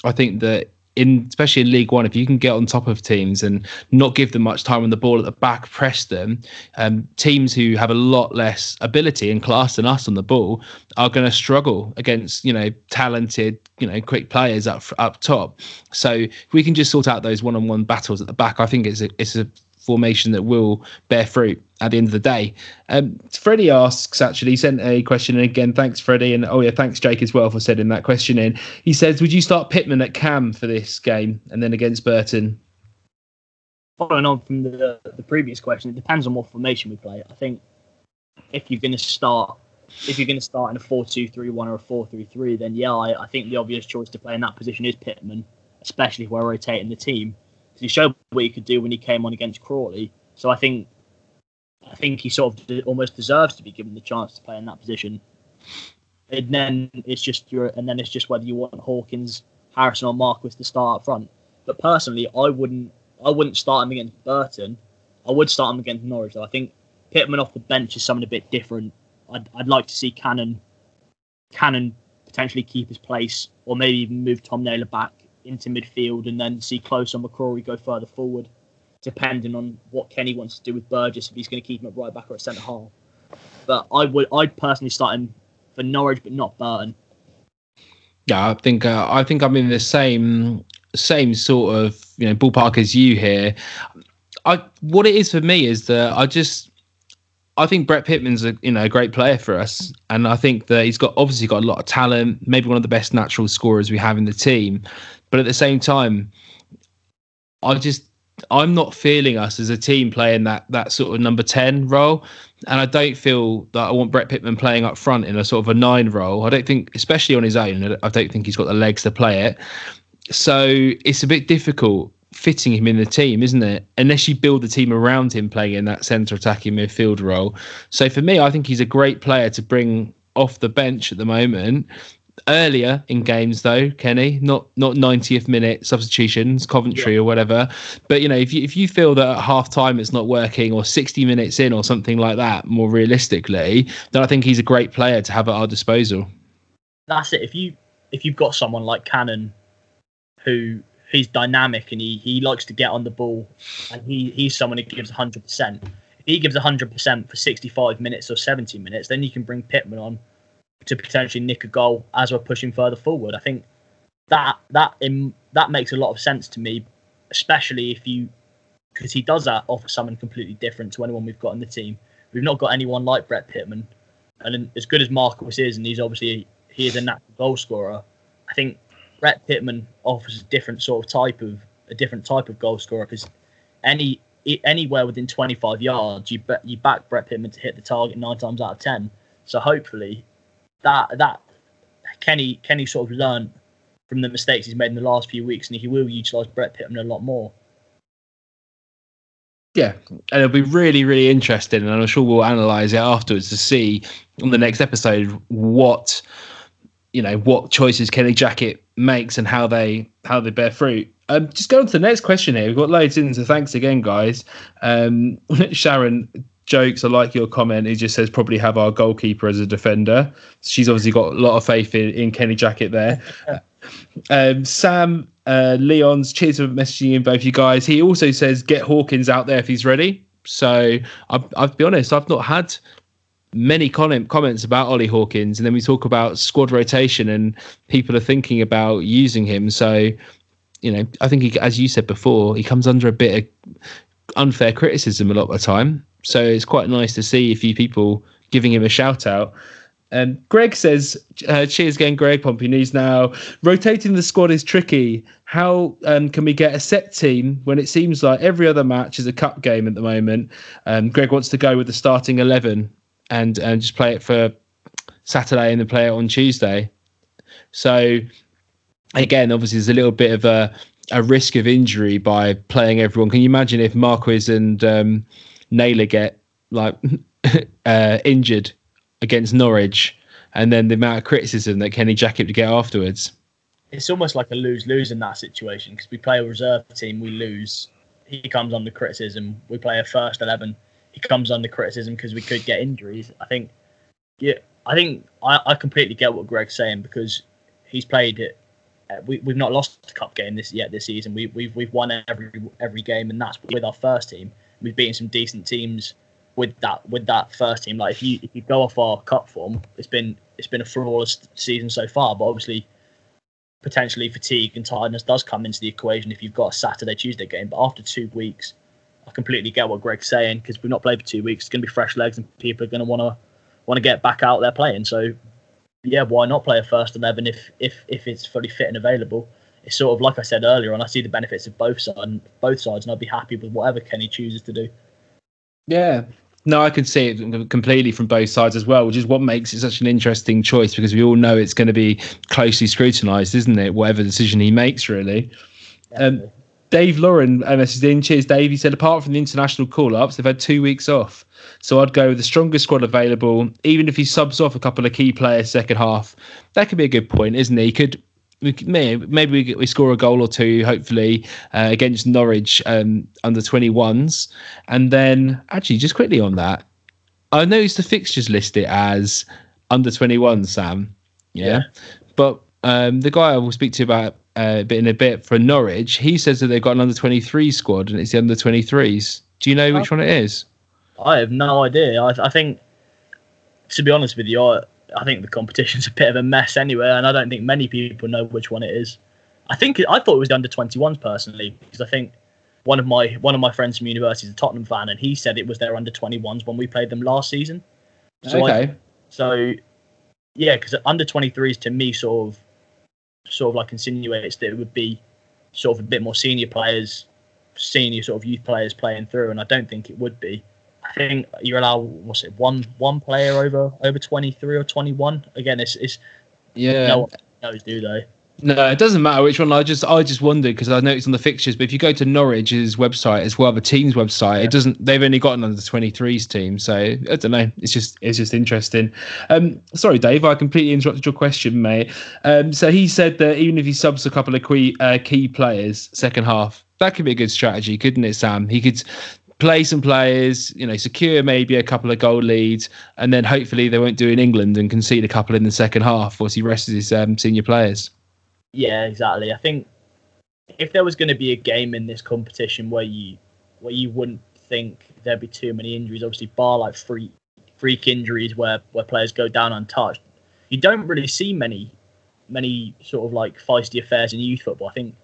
[SPEAKER 5] I think that in especially in League One, if you can get on top of teams and not give them much time on the ball at the back, press them, um, teams who have a lot less ability and class than us on the ball are going to struggle against you know talented, you know quick players up up top. So if we can just sort out those one-on-one battles at the back, I think it's a it's a formation that will bear fruit at the end of the day. Um, Freddie asks, actually, sent a question and again. Thanks, Freddie. And oh, yeah, thanks, Jake, as well, for sending that question in. He says, Would you start Pitman at Cam for this game and then against Burton?
[SPEAKER 6] Following on from the, the previous question, it depends on what formation we play. I think if you're going to start. If you're going to start in a 4 2 3 1 or a 4 3 3, then yeah, I, I think the obvious choice to play in that position is Pitman, especially if we're rotating the team. Because he showed what he could do when he came on against Crawley. So I think I think he sort of almost deserves to be given the chance to play in that position. And then it's just your, and then it's just whether you want Hawkins, Harrison, or Marquis to start up front. But personally, I wouldn't, I wouldn't start him against Burton. I would start him against Norwich. Though. I think Pitman off the bench is something a bit different. I'd, I'd like to see Cannon, Cannon potentially keep his place, or maybe even move Tom Naylor back into midfield, and then see Close or McCrorie go further forward depending on what Kenny wants to do with Burgess if he's going to keep him at right back or at centre half. But I would, I'd personally start him for Norwich, but not Burton.
[SPEAKER 5] Yeah, I think uh, I think I'm in the same same sort of you know ballpark as you here. I what it is for me is that I just I think Brett Pitman's a you know a great player for us, and I think that he's got obviously got a lot of talent, maybe one of the best natural scorers we have in the team. But at the same time, I just I'm not feeling us as a team playing that that sort of number ten role, and I don't feel that I want Brett Pitman playing up front in a sort of a nine role. I don't think, especially on his own, I don't think he's got the legs to play it. So it's a bit difficult fitting him in the team, isn't it? Unless you build the team around him playing in that centre attacking midfield role. So for me, I think he's a great player to bring off the bench at the moment earlier in games though kenny not not 90th minute substitutions coventry yeah. or whatever. But you know if you if you feel that at half time it's not working or 60 minutes in or something like that more realistically then i think he's a great player to have at our disposal.
[SPEAKER 6] That's it. If you if you've got someone like cannon who he's dynamic and he he likes to get on the ball and he he's someone who gives 100% if he gives 100% for 65 minutes or 70 minutes then you can bring pitman on to potentially nick a goal as we're pushing further forward. I think that that in, that makes a lot of sense to me, especially if you because he does that offer someone completely different to anyone we've got in the team. We've not got anyone like Brett Pitman, and as good as Marquis is, and he's obviously he is a natural goal scorer. I think Brett Pitman offers a different sort of type of a different type of goal scorer because any anywhere within 25 yards, you bet you back Brett Pitman to hit the target nine times out of ten. So hopefully that that Kenny Kenny sort of learned from the mistakes he's made in the last few weeks, and he will utilise Brett Pitman a lot more.
[SPEAKER 5] Yeah, and it'll be really, really interesting, and I'm sure we'll analyse it afterwards to see on the next episode what you know what choices Kenny Jackett makes and how they how they bear fruit. Um, just go on to the next question here. We've got loads in, so thanks again, guys. Um, Sharon jokes. I like your comment. He just says probably have our goalkeeper as a defender. She's obviously got a lot of faith in, in Kenny Jackett there. um, Sam uh, Leon's cheers for messaging in both you guys. He also says get Hawkins out there if he's ready. So I'll, I'll be honest, I've not had many comment, comments about Ollie Hawkins, and then we talk about squad rotation and people are thinking about using him. So you know, I think he, as you said before, he comes under a bit of unfair criticism a lot of the time. So it's quite nice to see a few people giving him a shout out. And um, Greg says, uh, "Cheers again, Greg. Pompey News now. Rotating the squad is tricky. How um, can we get a set team when it seems like every other match is a cup game at the moment?" Um, Greg wants to go with the starting eleven and and just play it for Saturday and then play it on Tuesday. So again, obviously, there's a little bit of a a risk of injury by playing everyone. Can you imagine if Marquis and um, Naylor get like uh, injured against Norwich, and then the amount of criticism that Kenny Jackett would get afterwards.
[SPEAKER 6] It's almost like a lose lose in that situation because we play a reserve team, we lose. He comes under criticism. We play a first eleven. He comes under criticism because we could get injuries. I think, yeah, I think I, I completely get what Greg's saying because he's played it. uh, We, we've not lost a cup game this yet this season. We, we've we've won every every game, and that's with our first team. We've beaten some decent teams with that with that first team. Like if you if you go off our cup form, it's been it's been a flawless season so far. But obviously, potentially fatigue and tiredness does come into the equation if you've got a Saturday Tuesday game. But after two weeks, I completely get what Greg's saying because we've not played for two weeks. It's going to be fresh legs, and people are going to want to want to get back out there playing. So yeah, why not play a first eleven if if if it's fully fit and available? It's sort of like I said earlier, and I see the benefits of both sides, both sides, and I'd be happy with whatever Kenny chooses to do.
[SPEAKER 5] Yeah. No, I can see it completely from both sides as well, which is what makes it such an interesting choice because we all know it's going to be closely scrutinised, isn't it? Whatever decision he makes, really. Um, Dave Lauren messaged in. Cheers, Dave. He said, apart from the international call ups, they've had two weeks off. So I'd go with the strongest squad available, even if he subs off a couple of key players second half. That could be a good point, isn't he? He could. We may- maybe we, we score a goal or two, hopefully, uh, against Norwich um, under 21s. And then, actually, just quickly on that, I noticed the fixtures list it as under 21, Sam. Yeah.
[SPEAKER 6] Yeah.
[SPEAKER 5] But um, the guy I will speak to about uh, a bit in a bit for Norwich, he says that they've got an under 23 squad and it's the under 23s. Do you know which one it is?
[SPEAKER 6] I have no idea. I, I think, to be honest with you, I, I think the competition's a bit of a mess anyway, and I don't think many people know which one it is. I think I thought it was the under 21s personally because I think one of my one of my friends from university is a Tottenham fan, and he said it was their under 21s when we played them last season. So I-
[SPEAKER 5] okay.
[SPEAKER 6] So, yeah, because under 23s to me sort of, sort of like insinuates that it would be sort of a bit more senior players, senior sort of youth players playing through, and I don't think it would be. I think you're allowed what's it one one player over over 23 or 21. Again, it's it's
[SPEAKER 5] yeah.
[SPEAKER 6] no one knows, do they?
[SPEAKER 5] No, it doesn't matter which one. I just I just wondered because I noticed on the fixtures. But if you go to Norwich's website as well, the team's website, it doesn't. They've only got an under 23s team, so I don't know. It's just it's just interesting. Um, sorry, Dave, I completely interrupted your question, mate. Um, so he said that even if he subs a couple of key uh, key players second half, that could be a good strategy, couldn't it, Sam? He could play some players, you know, secure maybe a couple of goal leads, and then hopefully they won't do in England and concede a couple in the second half once he rests his um, senior players.
[SPEAKER 6] Yeah, exactly. I think if there was going to be a game in this competition where you where you wouldn't think there'd be too many injuries, obviously bar like freak freak injuries where where players go down untouched, you don't really see many many sort of like feisty affairs in youth football. I think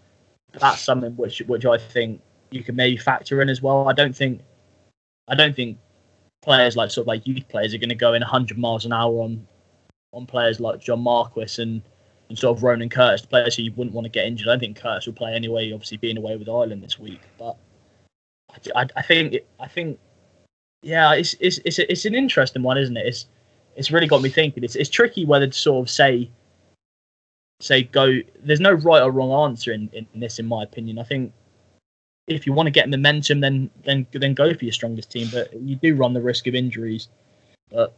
[SPEAKER 6] that's something which which I think you can maybe factor in as well. I don't think I don't think players like sort of like youth players are going to go in 100 miles an hour on on players like John Marquis and and sort of Ronan Curtis, players who you wouldn't want to get injured. I don't think Curtis will play anyway, obviously being away with Ireland this week. But I, I, I think I think yeah, it's it's it's, it's an interesting one, isn't it? It's it's really got me thinking. It's it's tricky whether to sort of say say go. There's no right or wrong answer in, in this, in my opinion. I think if you want to get momentum, then then then go for your strongest team. But you do run the risk of injuries. But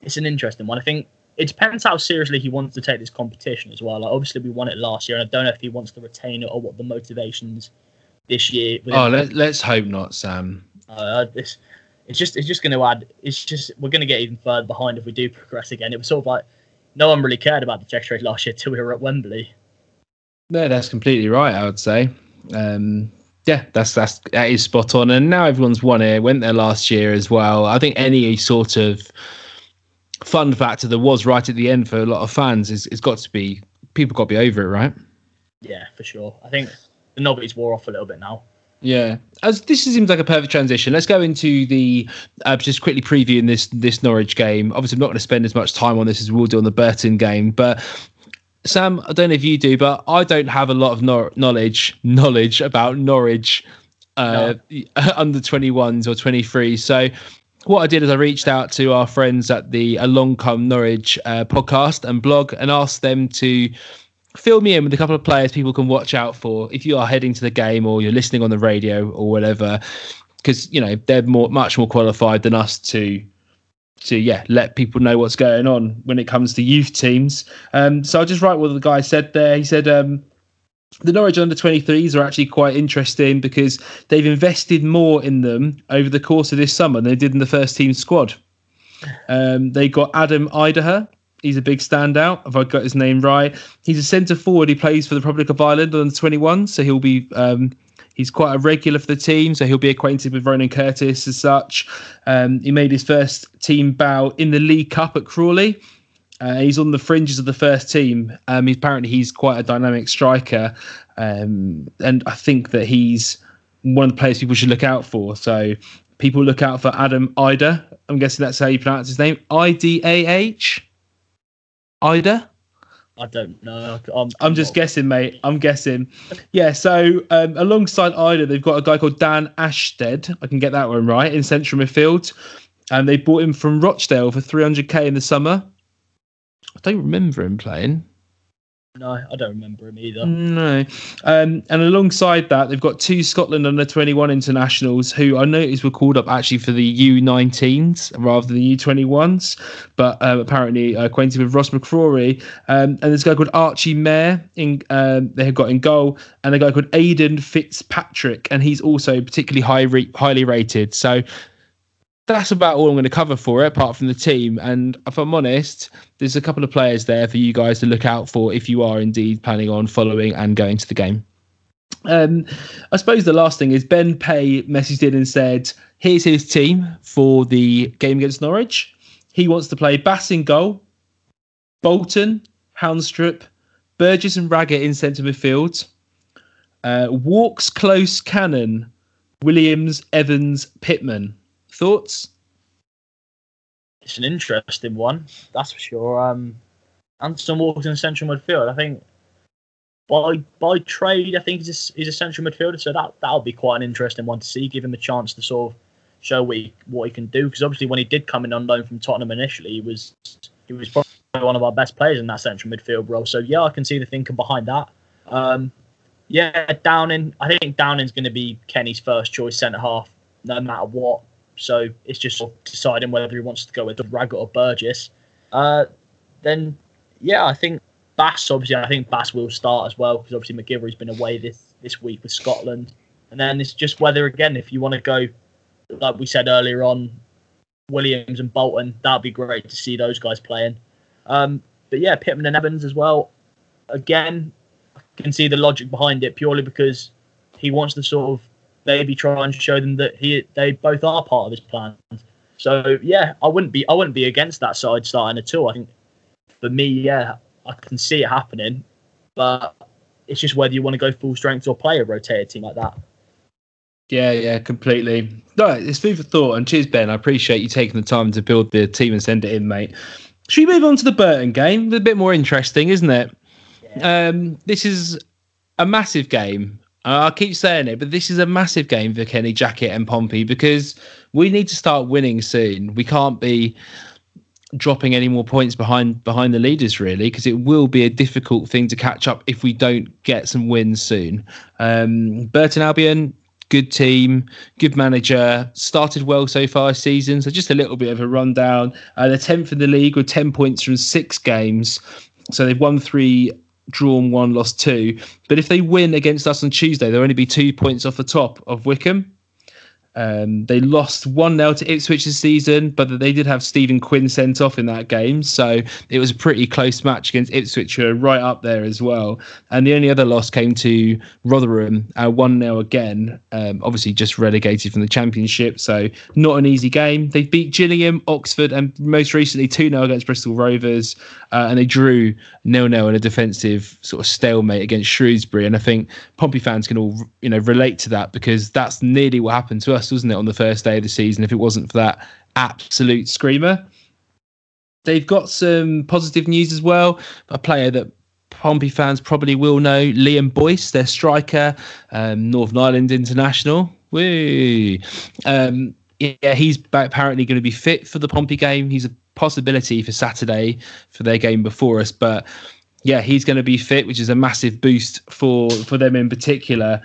[SPEAKER 6] it's an interesting one. I think it depends how seriously he wants to take this competition as well. Like obviously we won it last year, and I don't know if he wants to retain it or what the motivations this year.
[SPEAKER 5] Oh, let, let's hope not, Sam.
[SPEAKER 6] Uh, it's, it's just it's just going to add. It's just we're going to get even further behind if we do progress again. It was sort of like no one really cared about the Checkatrade last year till we were at Wembley.
[SPEAKER 5] No, that's completely right. I would say. Um, yeah, that's that's that is spot on. And now everyone's won it. Went there last year as well. I think any sort of fun factor that was right at the end for a lot of fans is it's got to be people got to be over it, right?
[SPEAKER 6] Yeah, for sure. I think the novelty's wore off a little bit now.
[SPEAKER 5] Yeah, as this seems like a perfect transition. Let's go into the uh, just quickly previewing this this Norwich game. Obviously, I'm not going to spend as much time on this as we'll do on the Burton game, but Sam, I don't know if you do, but I don't have a lot of nor- knowledge knowledge about Norwich uh, under 21s or 23s. So what I did is I reached out to our friends at the Along Come Norwich uh, podcast and blog and asked them to fill me in with a couple of players people can watch out for if you are heading to the game or you're listening on the radio or whatever because you know they're more much more qualified than us to to yeah let people know what's going on when it comes to youth teams um so i'll just write what the guy said there he said um the Norwich under 23s are actually quite interesting because they've invested more in them over the course of this summer than they did in the first team squad. Um, they got Adam Idaher, He's a big standout. If I got his name right, he's a centre forward. He plays for the Republic of Ireland on the 21, so he'll be. Um, he's quite a regular for the team, so he'll be acquainted with Ronan Curtis as such. Um, he made his first team bow in the League Cup at Crawley. Uh, he's on the fringes of the first team. Um, he's, apparently, he's quite a dynamic striker, um, and I think that he's one of the players people should look out for. So people look out for Adam Idah. I'm guessing that's how you pronounce his name. I D A H. Idah.
[SPEAKER 6] I don't know. I'm,
[SPEAKER 5] I'm just guessing, mate. I'm guessing. Yeah. So um, alongside Idah, they've got a guy called Dan Adshead. I can get that one right in central midfield, and they bought him from Rochdale for 300k in the summer. I don't remember him playing.
[SPEAKER 6] No, I don't remember him either.
[SPEAKER 5] No. Um, and alongside that, they've got two Scotland under 21 internationals who I noticed were called up actually for the U19s rather than the U21s, but um, apparently acquainted with Ross McCrorie. Um, and there's a guy called Archie Mair in, um, they have got in goal, and a guy called Aidan Fitzpatrick, and he's also particularly high re- highly rated. So that's about all I'm going to cover for it, apart from the team. And if I'm honest, there's a couple of players there for you guys to look out for if you are indeed planning on following and going to the game. Um, I suppose the last thing is Ben Pay messaged in and said, "Here's his team for the game against Norwich. He wants to play Bass in goal, Bolton, Haunstrup, Burgess and Raggett in centre midfield, uh, Walkes, Close, Cannon, Williams, Evans, Pitman." Thoughts?
[SPEAKER 6] It's an interesting one, that's for sure. Um, Anton Walkes in central midfield. I think by by trade, I think he's a, he's a central midfielder, so that that'll be quite an interesting one to see. Give him a chance to sort of show what he, what he can do. Because obviously, when he did come in on loan from Tottenham initially, he was he was probably one of our best players in that central midfield role. So yeah, I can see the thinking behind that. Um, yeah, Downing. I think Downing's going to be Kenny's first choice centre half, no matter what. So it's just deciding whether he wants to go with Raggett or Burgess. Uh, then, yeah, I think Bass. Obviously, I think Bass will start as well because obviously MacGillivray's been away this this week with Scotland. And then it's just whether again, if you want to go, like we said earlier on, Williams and Bolton, that'd be great to see those guys playing. Um, but yeah, Pitman and Evans as well. Again, I can see the logic behind it purely because he wants to sort of maybe try and show them that he they both are part of his plans. So yeah, I wouldn't be I wouldn't be against that side starting at all. I think for me, yeah, I can see it happening, but it's just whether you want to go full strength or play a rotated team like that.
[SPEAKER 5] Yeah, yeah, completely. No, it's food for thought. And cheers, Ben. I appreciate you taking the time to build the team and send it in, mate. Should we move on to the Burton game? a bit more interesting, isn't it? Yeah. Um, this is a massive game. I keep saying it, but this is a massive game for Kenny Jackett and Pompey because we need to start winning soon. We can't be dropping any more points behind behind the leaders really because it will be a difficult thing to catch up if we don't get some wins soon. Um, Burton Albion good team, good manager, started well so far season. So just a little bit of a rundown. Uh, they're 10th in the league with 10 points from six games. So they've won three, drawn one, lost two. But if they win against us on Tuesday, they'll only be two points off the top of Wycombe. Um, they lost 1 0 to Ipswich this season, but they did have Stephen Quinn sent off in that game. So it was a pretty close match against Ipswich, who are right up there as well. And the only other loss came to Rotherham, uh, 1 uh, 0 again, um, obviously just relegated from the Championship. So not an easy game. They beat Gillingham, Oxford, and most recently 2 0 against Bristol Rovers. Uh, and they drew 0 0 in a defensive sort of stalemate against Shrewsbury. And I think Pompey fans can all you know relate to that because that's nearly what happened to us wasn't it, on the first day of the season if it wasn't for that absolute screamer. They've got some positive news as well. A player that Pompey fans probably will know, Liam Boyce, their striker, um, Northern Ireland international. Woo! Um, yeah, he's apparently going to be fit for the Pompey game. He's a possibility for Saturday for their game before us, but yeah, he's going to be fit, which is a massive boost for for them in particular.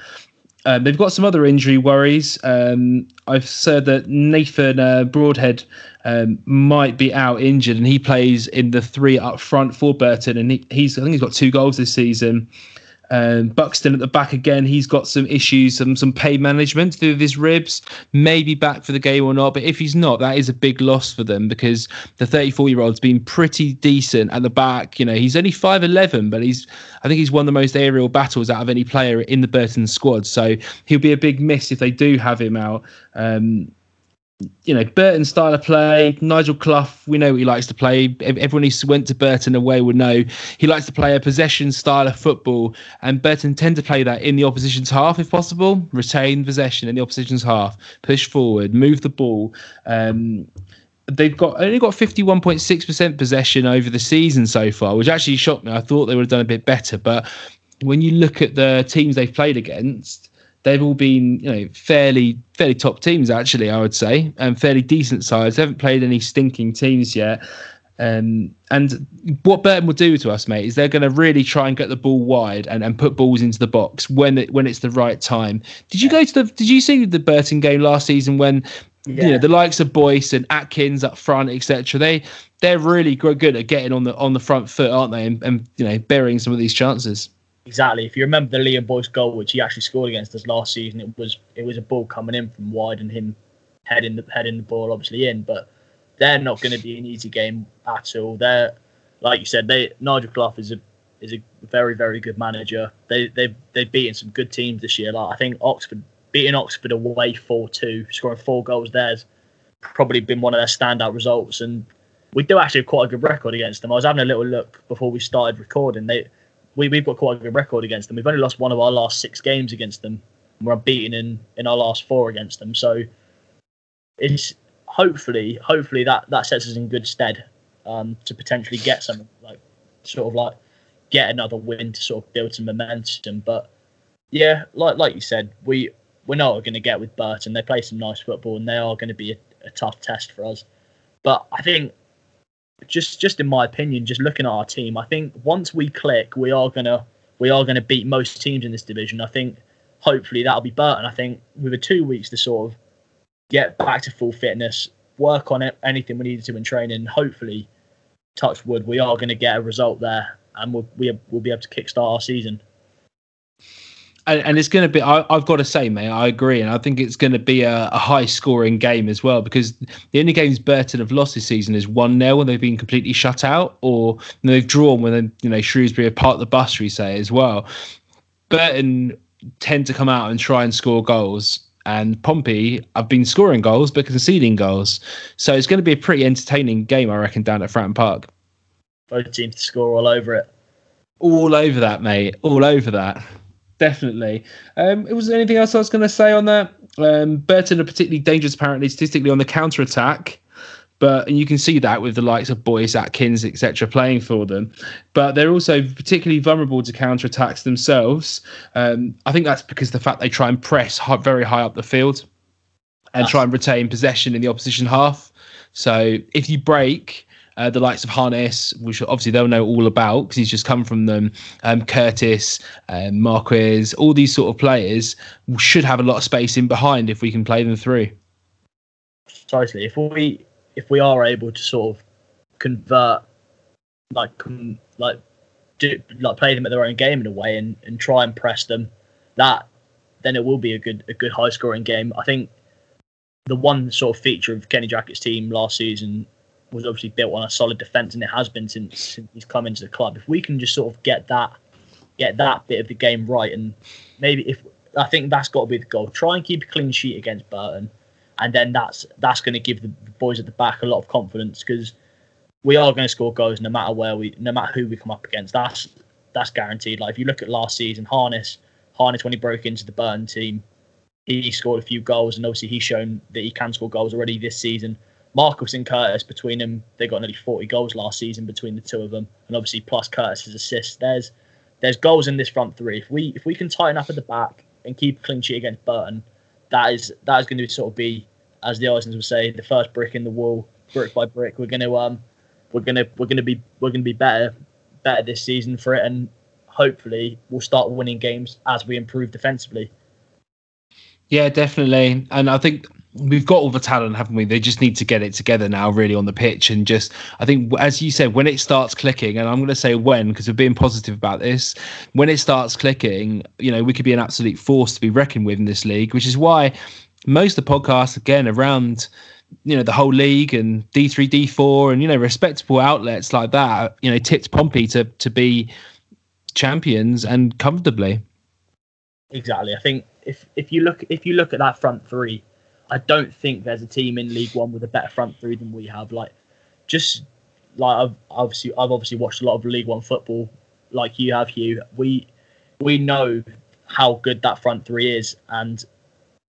[SPEAKER 5] Um, they've got some other injury worries. Um, I've said that Nathan uh, Broadhead um, might be out injured, and he plays in the three up front for Burton, and he, he's I think he's got two goals this season. And Buxton at the back again, he's got some issues, some some pain management through his ribs. Maybe back for the game or not, but if he's not, that is a big loss for them because the 34 year old's been pretty decent at the back. You know, he's only 5'11, but he's I think he's won the most aerial battles out of any player in the Burton squad. So he'll be a big miss if they do have him out. Um, you know, Burton style of play. Nigel Clough, we know he likes to play. Everyone who went to Burton away would know he likes to play a possession style of football, and Burton tend to play that in the opposition's half if possible. Retain possession in the opposition's half, push forward, move the ball. Um, they've got only got 51.6% possession over the season so far, which actually shocked me. I thought they would have done a bit better, but when you look at the teams they've played against, they've all been you know fairly fairly top teams actually I would say and fairly decent sides. They haven't played any stinking teams yet. Um, and what Burton will do to us, mate, is they're going to really try and get the ball wide and, and put balls into the box when it, when it's the right time. Did you go to the? Did you see the Burton game last season when yeah. you know the likes of Boyce and Akins up front, etc. They they're really good at getting on the on the front foot, aren't they? And, and you know burying some of these chances.
[SPEAKER 6] Exactly. If you remember the Liam Boyce goal, which he actually scored against us last season, it was it was a ball coming in from wide and him heading the heading the ball obviously in. But they're not going to be an easy game at all. They're like you said, they Nigel Clough is a is a very very good manager. They they they've beaten some good teams this year. Like I think Oxford beating Oxford away four two, scoring four goals there's probably been one of their standout results. And we do actually have quite a good record against them. I was having a little look before we started recording. They we, we've got quite a good record against them. We've only lost one of our last six games against them. We're unbeaten in, in our last four against them. So it's hopefully hopefully that, that sets us in good stead um, to potentially get some like sort of like get another win to sort of build some momentum. But yeah, like like you said, we we know we're going to get with Burton. They play some nice football and they are going to be a, a tough test for us. But I think just just in my opinion, just looking at our team, I think once we click, we are gonna we are gonna beat most teams in this division. I think hopefully that'll be Burton. I think with the two weeks to sort of get back to full fitness, work on it, anything we needed to in training, hopefully, touch wood, we are going to get a result there, and we'll we, we'll be able to kickstart our season
[SPEAKER 5] and, and it's going to be I, have got to say mate i agree and i think it's going to be a, a, high scoring game as well because the only games burton have lost this season is 1-0 when they've been completely shut out or they've drawn when they, you know shrewsbury have part of the bus we say as well burton tend to come out and try and score goals and Pompey have been scoring goals but conceding goals. So it's going to be a pretty entertaining game, I reckon, down at Fratton Park.
[SPEAKER 6] Both teams to score all over it.
[SPEAKER 5] All over that, mate. All over that definitely. Um, was there anything else I was going to say on that? Um, Burton are particularly dangerous, apparently, statistically on the counter attack. But you can see that with the likes of Boyce, Akins, etc., playing for them. But they're also particularly vulnerable to counter attacks themselves. Um, I think that's because the fact they try and press very high up the field and try and retain possession in the opposition half. So if you break, uh, the likes of Harness, which obviously they'll know all about because he's just come from them. Um, Curtis, um, Marquis, all these sort of players should have a lot of space in behind if we can play them through.
[SPEAKER 6] Precisely. If we if we are able to sort of convert, like like do like play them at their own game in a way and, and try and press them, that then it will be a good a good high scoring game. I think the one sort of feature of Kenny Jackett's team last season was obviously built on a solid defence, and it has been since, since he's come into the club. If we can just sort of get that, get that bit of the game right, and maybe if I think that's got to be the goal, try and keep a clean sheet against Burton, and then that's that's going to give the boys at the back a lot of confidence because we are going to score goals no matter where we, no matter who we come up against. That's that's guaranteed. Like if you look at last season, Harness, Harness when he broke into the Burton team, he scored a few goals, and obviously he's shown that he can score goals already this season. Marquis and Curtis between them, they got nearly 40 goals last season between the two of them, and obviously plus Curtis's assists. There's there's goals in this front three. If we if we can tighten up at the back and keep a clean sheet against Burton, that is that is going to sort of be, as the Islanders would say, the first brick in the wall, brick by brick. We're going to um we're to we're to be we're to be better better this season for it, and hopefully we'll start winning games as we improve defensively.
[SPEAKER 5] Yeah, definitely, and I think we've got all the talent, haven't we? They just need to get it together now, really, on the pitch. And just, I think, as you said, when it starts clicking, and I'm going to say when, because we're being positive about this, when it starts clicking, you know, we could be an absolute force to be reckoned with in this league, which is why most of the podcasts, again, around, you know, the whole league and D3, D4, and, you know, respectable outlets like that, you know, tipped Pompey to, to be champions and comfortably.
[SPEAKER 6] Exactly. I think if, if you look if you look at that front three, I don't think there's a team in League One with a better front three than we have. Like, just like I've obviously I've obviously watched a lot of League One football, like you have, Hugh. We we know how good that front three is, and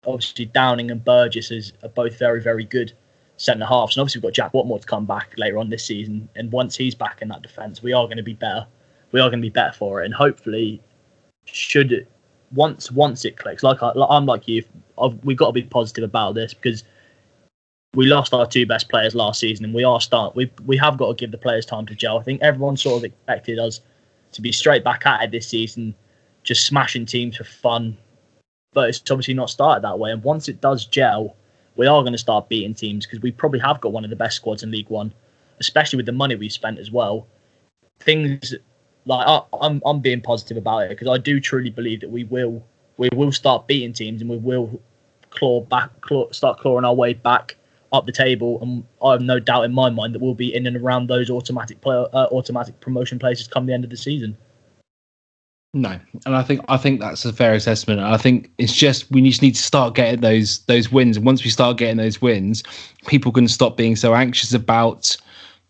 [SPEAKER 6] obviously Downing and Burgess is, are both very very good centre halves. And obviously we've got Jack Whatmough to come back later on this season, and once he's back in that defence, we are going to be better. We are going to be better for it, and hopefully, should once once it clicks, like, I, am like you, I've, we've got to be positive about this because we lost our two best players last season, and we are start we we have got to give the players time to gel. I think everyone sort of expected us to be straight back at it this season, just smashing teams for fun, but it's obviously not started that way. And once it does gel, we are going to start beating teams because we probably have got one of the best squads in League One, especially with the money we've spent as well. Things like I, I'm I'm being positive about it because I do truly believe that we will we will start beating teams and we will claw back claw, start clawing our way back up the table and I have no doubt in my mind that we'll be in and around those automatic play, uh, automatic promotion places come the end of the season.
[SPEAKER 5] No, and I think I think that's a fair assessment. I think it's just we just need to start getting those those wins. And once we start getting those wins, people can stop being so anxious about,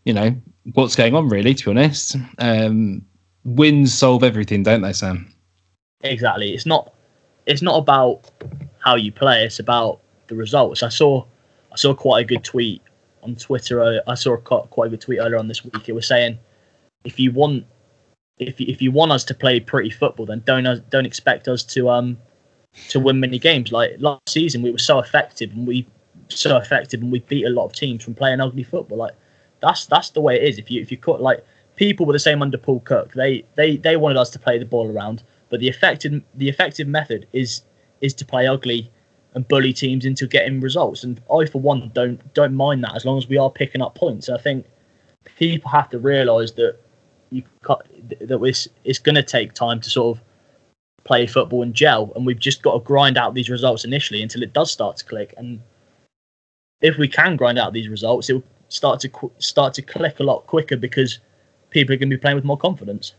[SPEAKER 5] you know, what's going on. Really, to be honest, um, wins solve everything, don't they, Sam?
[SPEAKER 6] Exactly. It's not. It's not about how you play. It's about the results. I saw. I saw quite a good tweet on Twitter. I saw quite a good tweet earlier on this week. It was saying, if you want, if you, if you want us to play pretty football, then don't don't expect us to um to win many games. Like last season, we were so effective and we so effective and we beat a lot of teams from playing ugly football. Like that's that's the way it is. If you if you cut like people were the same under Paul Cook. They they they wanted us to play the ball around, but the effective the effective method is is to play ugly and bully teams into getting results. And I, for one, don't don't mind that as long as we are picking up points. I think people have to realise that you that it's it's going to take time to sort of play football and gel, and we've just got to grind out these results initially until it does start to click. And if we can grind out these results, it will start to start to click a lot quicker because people are going to be playing with more confidence.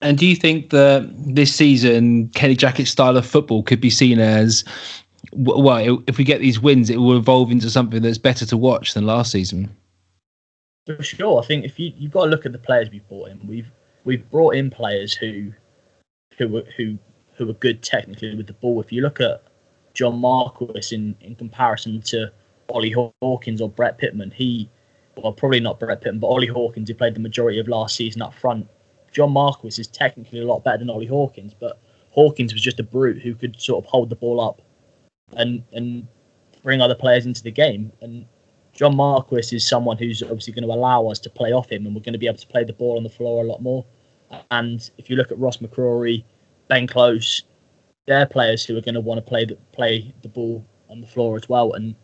[SPEAKER 5] And do you think that this season, Kenny Jackett's style of football could be seen as well? If we get these wins, it will evolve into something that's better to watch than last season.
[SPEAKER 6] For sure, I think if you you've got to look at the players we've brought in, we've we've brought in players who who who who are good technically with the ball. If you look at John Marquis in in comparison to Ollie Hawkins or Brett Pitman, he well, probably not Brett Pitt, but Ollie Hawkins, who played the majority of last season up front. John Marquis is technically a lot better than Ollie Hawkins, but Hawkins was just a brute who could sort of hold the ball up and and bring other players into the game. And John Marquis is someone who's obviously going to allow us to play off him, and we're going to be able to play the ball on the floor a lot more. And if you look at Ross McCrorie, Ben Close, they're players who are going to want to play the play the ball on the floor as well. And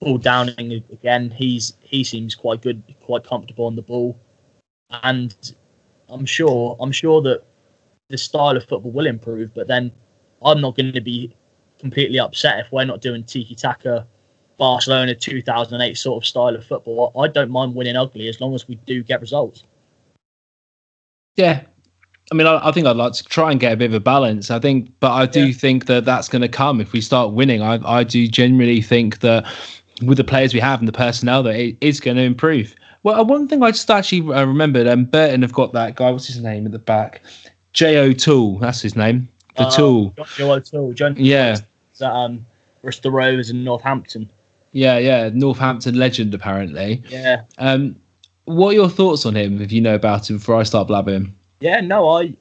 [SPEAKER 6] Paul Downing again, he's he seems quite good, quite comfortable on the ball, and I'm sure I'm sure that the style of football will improve. But then I'm not going to be completely upset if we're not doing tiki taka, Barcelona 2008 sort of style of football. I don't mind winning ugly as long as we do get results.
[SPEAKER 5] Yeah, I mean, I, I, think I'd like to try and get a bit of a balance. I think, but I do yeah. think that that's going to come if we start winning. I, I do genuinely think that with the players we have and the personnel that it is going to improve. Well, uh, one thing I just actually uh, remembered, um, Burton have got that guy. What's his name at the back? J O'Toole. That's his name. The uh, Tool.
[SPEAKER 6] Joe O'Toole. John,
[SPEAKER 5] yeah.
[SPEAKER 6] That um, Bristol Rovers and Northampton.
[SPEAKER 5] Yeah, yeah, Northampton legend apparently.
[SPEAKER 6] Yeah.
[SPEAKER 5] Um, what are your thoughts on him? If you know about him, before I start blabbing.
[SPEAKER 6] Yeah, no, I,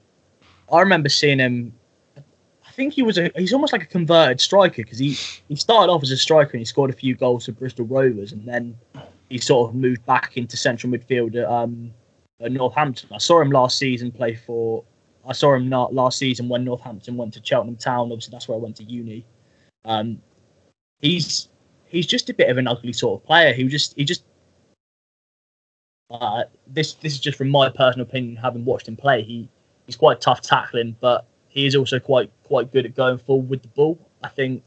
[SPEAKER 6] I remember seeing him think he was a he's almost like a converted striker because he he started off as a striker and he scored a few goals for Bristol Rovers and then he sort of moved back into central midfield at, um, at Northampton. I saw him last season play for. I saw him not last season when Northampton went to Cheltenham Town. Obviously, that's where I went to uni. Um, he's he's just a bit of an ugly sort of player. He just he just uh, this this is just from my personal opinion, having watched him play. He he's quite tough tackling, but he is also quite quite good at going forward with the ball. I think.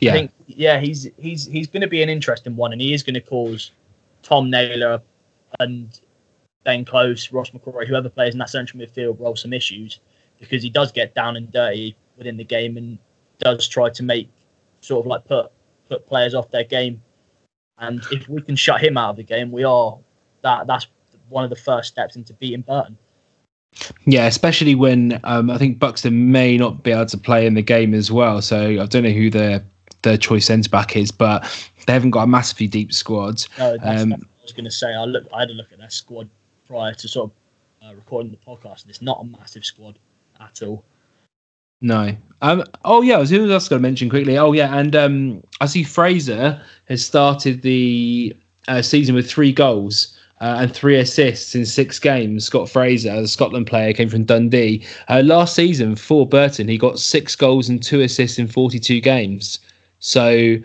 [SPEAKER 5] Yeah.
[SPEAKER 6] I think yeah, he's he's he's going to be an interesting one, and he is going to cause Tom Naylor and Ben Close, Ross McCrorie, whoever plays in that central midfield role some issues because he does get down and dirty within the game and does try to make sort of like put put players off their game. And if we can shut him out of the game, we are that that's one of the first steps into beating Burton.
[SPEAKER 5] Yeah, especially when um, I think Buxton may not be able to play in the game as well. So I don't know who their their choice centre back is, but they haven't got a massively deep squad.
[SPEAKER 6] No,
[SPEAKER 5] Um,
[SPEAKER 6] I was going to say. I look, I had a look at their squad prior to sort of uh, recording the podcast, and it's not a massive squad at all.
[SPEAKER 5] No. Um. Oh yeah. I was who else going to mention quickly? Oh yeah, and um, I see Fraser has started the uh, season with three goals. Uh, and three assists in six games. Scott Fraser, the Scotland player, came from Dundee. Uh, last season for Burton, he got six goals and two assists in 42 games. So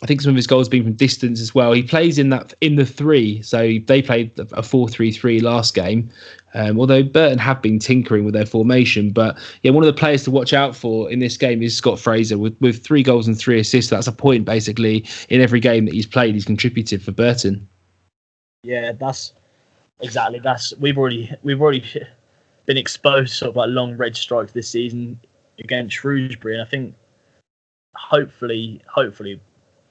[SPEAKER 5] I think some of his goals have been from distance as well. He plays in that in the three, so they played a four-three-three last game. Um, although Burton have been tinkering with their formation, but yeah, one of the players to watch out for in this game is Scott Fraser with with three goals and three assists. That's a point basically in every game that he's played. He's contributed for Burton.
[SPEAKER 6] Yeah, that's exactly that's we've already we've already been exposed to sort of like long red strikes this season against Shrewsbury, and I think hopefully, hopefully,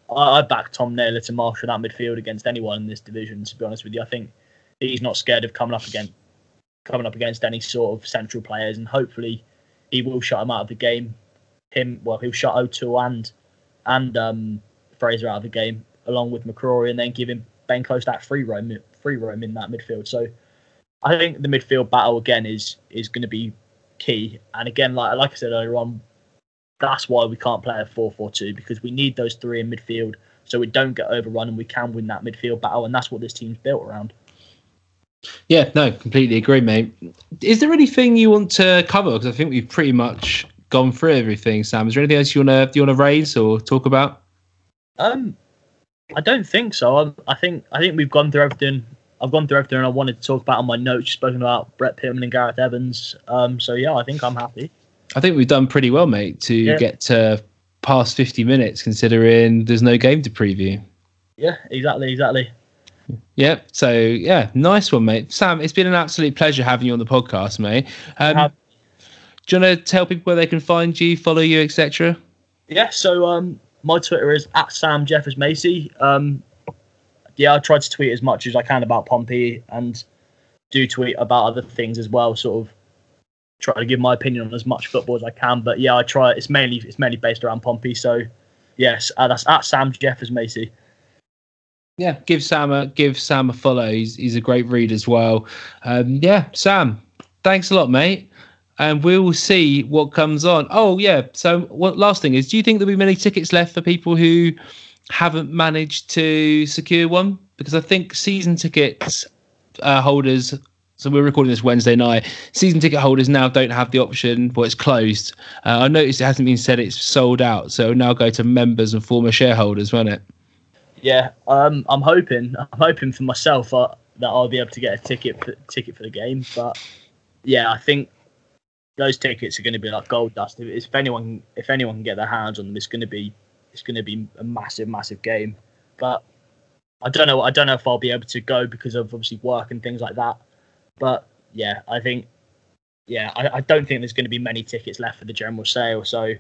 [SPEAKER 6] I, I back Tom Naylor to marshal that midfield against anyone in this division. To be honest with you, I think he's not scared of coming up against coming up against any sort of central players, and hopefully he will shut him out of the game. Him, well, he'll shut O'Toole and and um, Fraser out of the game along with McCrorie, and then give him Ben Close that free roam, free roam in that midfield. So I think the midfield battle again is is going to be key. And again, like like I said earlier on, that's why we can't play a 4-4-2 because we need those three in midfield so we don't get overrun and we can win that midfield battle. And that's what this team's built around.
[SPEAKER 5] Yeah, no, completely agree, mate. Is there anything you want to cover? Because I think we've pretty much gone through everything. Sam, is there anything else you want to you want to raise or talk about?
[SPEAKER 6] Um, I don't think so. I, I think I think we've gone through everything. I've gone through everything I wanted to talk about on my notes. Spoken about Brett Pitman and Gareth Evans. Um, so yeah, I think I'm happy.
[SPEAKER 5] I think we've done pretty well, mate, to
[SPEAKER 6] Yeah.
[SPEAKER 5] get to past 50 minutes, considering there's no game to preview.
[SPEAKER 6] Yeah, exactly, exactly.
[SPEAKER 5] Yeah, so yeah, nice one, mate. Sam, it's been an absolute pleasure having you on the podcast, mate. Um, do you want to tell people where they can find you, follow you, etc.?
[SPEAKER 6] Yeah, so um, my Twitter is at Sam Jeffers Macy. Um, yeah, I try to tweet as much as I can about Pompey and do tweet about other things as well. Sort of try to give my opinion on as much football as I can. But yeah, I try. It's mainly it's mainly based around Pompey. So yes, uh, that's at Sam Jeffers Macy.
[SPEAKER 5] Yeah, give Sam a give Sam a follow. He's he's a great read as well. Um, yeah, Sam, thanks a lot, mate. And we will see what comes on. Oh yeah. So what last thing is, do you think there'll be many tickets left for people who haven't managed to secure one? Because I think season tickets uh, holders. So we're recording this Wednesday night. Season ticket holders now don't have the option. Well, it's closed. Uh, I noticed it hasn't been said it's sold out. So now go to members and former shareholders, won't it?
[SPEAKER 6] Yeah, um, I'm hoping I'm hoping for myself uh, that I'll be able to get a ticket ticket for the game. But yeah, I think those tickets are going to be like gold dust. If, if anyone if anyone can get their hands on them, it's going to be it's going to be a massive massive game. But I don't know I don't know if I'll be able to go because of obviously work and things like that. But yeah, I think yeah I, I don't think there's going to be many tickets left for the general sale. So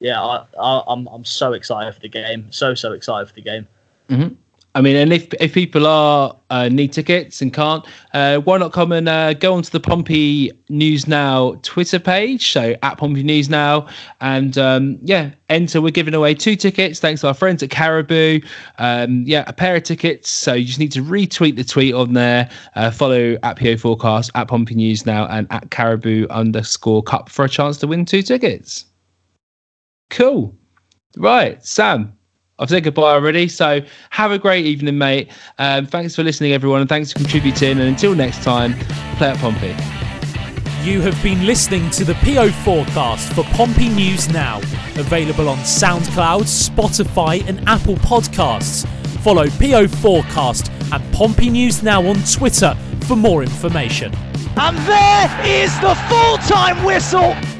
[SPEAKER 6] yeah, I, I, I'm I'm so excited for the game. So so excited for the game. Mm-hmm.
[SPEAKER 5] I mean, and if if people are uh, need tickets and can't, uh, why not come and uh, go onto the Pompey News Now Twitter page, so at Pompey News Now, and um, yeah, enter. We're giving away two tickets thanks to our friends at Carabao. Um, yeah, a pair of tickets. So you just need to retweet the tweet on there, uh, follow at PO Forecast, at Pompey News Now, and at Carabao underscore Cup for a chance to win two tickets. Cool. Right, Sam. I've said goodbye already. So have a great evening, mate. Um, thanks for listening, everyone, and thanks for contributing. And until next time, play at Pompey.
[SPEAKER 4] You have been listening to the PO forecast for Pompey News Now, available on SoundCloud, Spotify, and Apple Podcasts. Follow PO Forecast and Pompey News Now on Twitter for more information.
[SPEAKER 1] And there is the full time whistle!